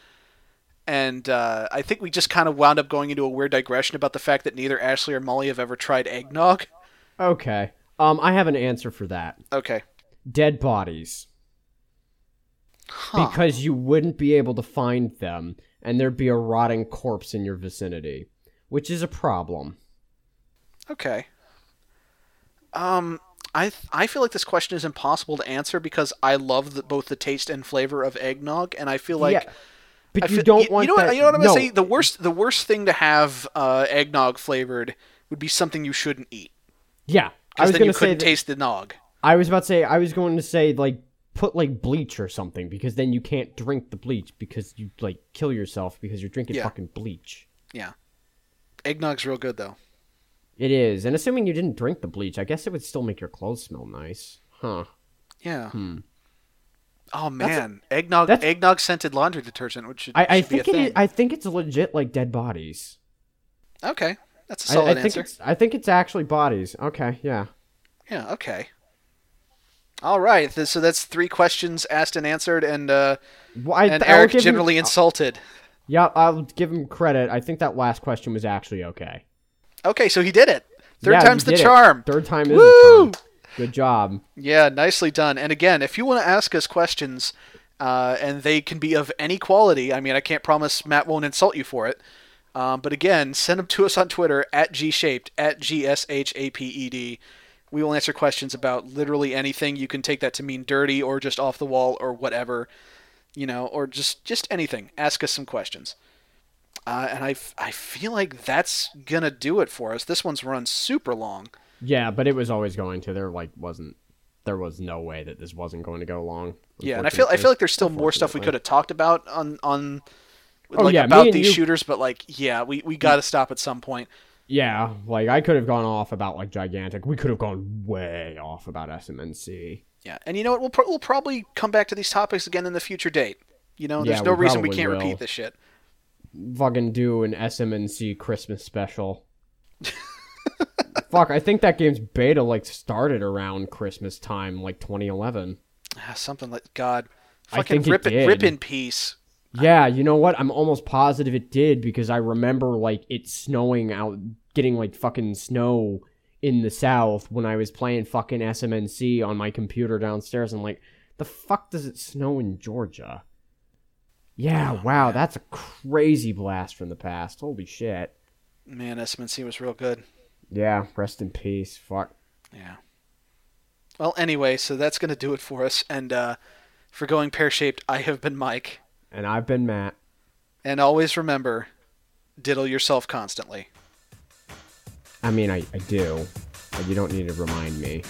And uh, I think we just kind of wound up going into a weird digression about the fact that neither Ashley or Molly have ever tried eggnog. Okay. Um, I have an answer for that. Okay. Dead bodies. Huh. Because you wouldn't be able to find them, and there'd be a rotting corpse in your vicinity, which is a problem. Okay. Um, I th- I feel like this question is impossible to answer because I love the, both the taste and flavor of eggnog, and I feel like yeah, but I you feel- don't you, want you know that. what you know what I'm no, gonna say. The worst the worst thing to have uh, eggnog flavored would be something you shouldn't eat Yeah, I because was then gonna you say. couldn't that- taste the nog. I was about to say. I was going to say like put like bleach or something because then you can't drink the bleach because you like kill yourself because you're drinking Yeah. fucking bleach. Yeah, eggnog's real good though. It is, and assuming you didn't drink the bleach, I guess it would still make your clothes smell nice, huh? Yeah. Hmm. Oh man, eggnog that's- eggnog scented laundry detergent, which should, I, I should be a think it I think it's legit like dead bodies. Okay, that's a I, solid I think answer. it's I think it's actually bodies. Okay, yeah. Yeah, okay. All right, so that's three questions asked and answered, and uh, Well, I, and Eric give him- generally insulted. yeah, I'll give him credit. I think that last question was actually okay. Okay, so he did it. Third Yeah, time's the did it. charm. Third time is Woo! a charm. Good job. Yeah, nicely done. And again, if you want to ask us questions, uh, and they can be of any quality, I mean, I can't promise Matt won't insult you for it. Um, but again, send them to us on Twitter at gshaped at g s h a p e d. We will answer questions about literally anything. You can take that to mean dirty or just off the wall or whatever, you know, or just just anything. Ask us some questions. Uh, and I feel like that's gonna do it for us. This one's run super long. Yeah, but it was always going to. There like wasn't. There was no way that this wasn't going to go long. Yeah, and I feel I feel like there's still more stuff we could have talked about on on Oh, like yeah, about these you- shooters, but like yeah, we we got to stop at some point. Yeah, like I could have gone off about like gigantic. We could have gone way off about SMNC. Yeah, and you know what? We'll pro- we'll probably come back to these topics again in the future date. You know, there's Yeah, no we reason we can't will. repeat this shit. Fucking do an SMNC Christmas special. Fuck, I think that game's beta like started around Christmas time, like 2011. Ah, Something like God, I fucking it rip it, did. rip in peace. Yeah, you know what? I'm almost positive it did because I remember like it snowing out, getting like fucking snow in the south when I was playing fucking SMNC on my computer downstairs. I'm like, the fuck does it snow in Georgia? Yeah, Oh, wow, man. that's a crazy blast from the past. Holy shit. Man, SMNC was real good. Yeah, rest in peace. Fuck. Yeah. Well, anyway, so that's going to do it for us. And uh, for going pear shaped, I have been Mike. And I've been Matt. And always remember diddle yourself constantly. I mean, I, I do, but you don't need to remind me.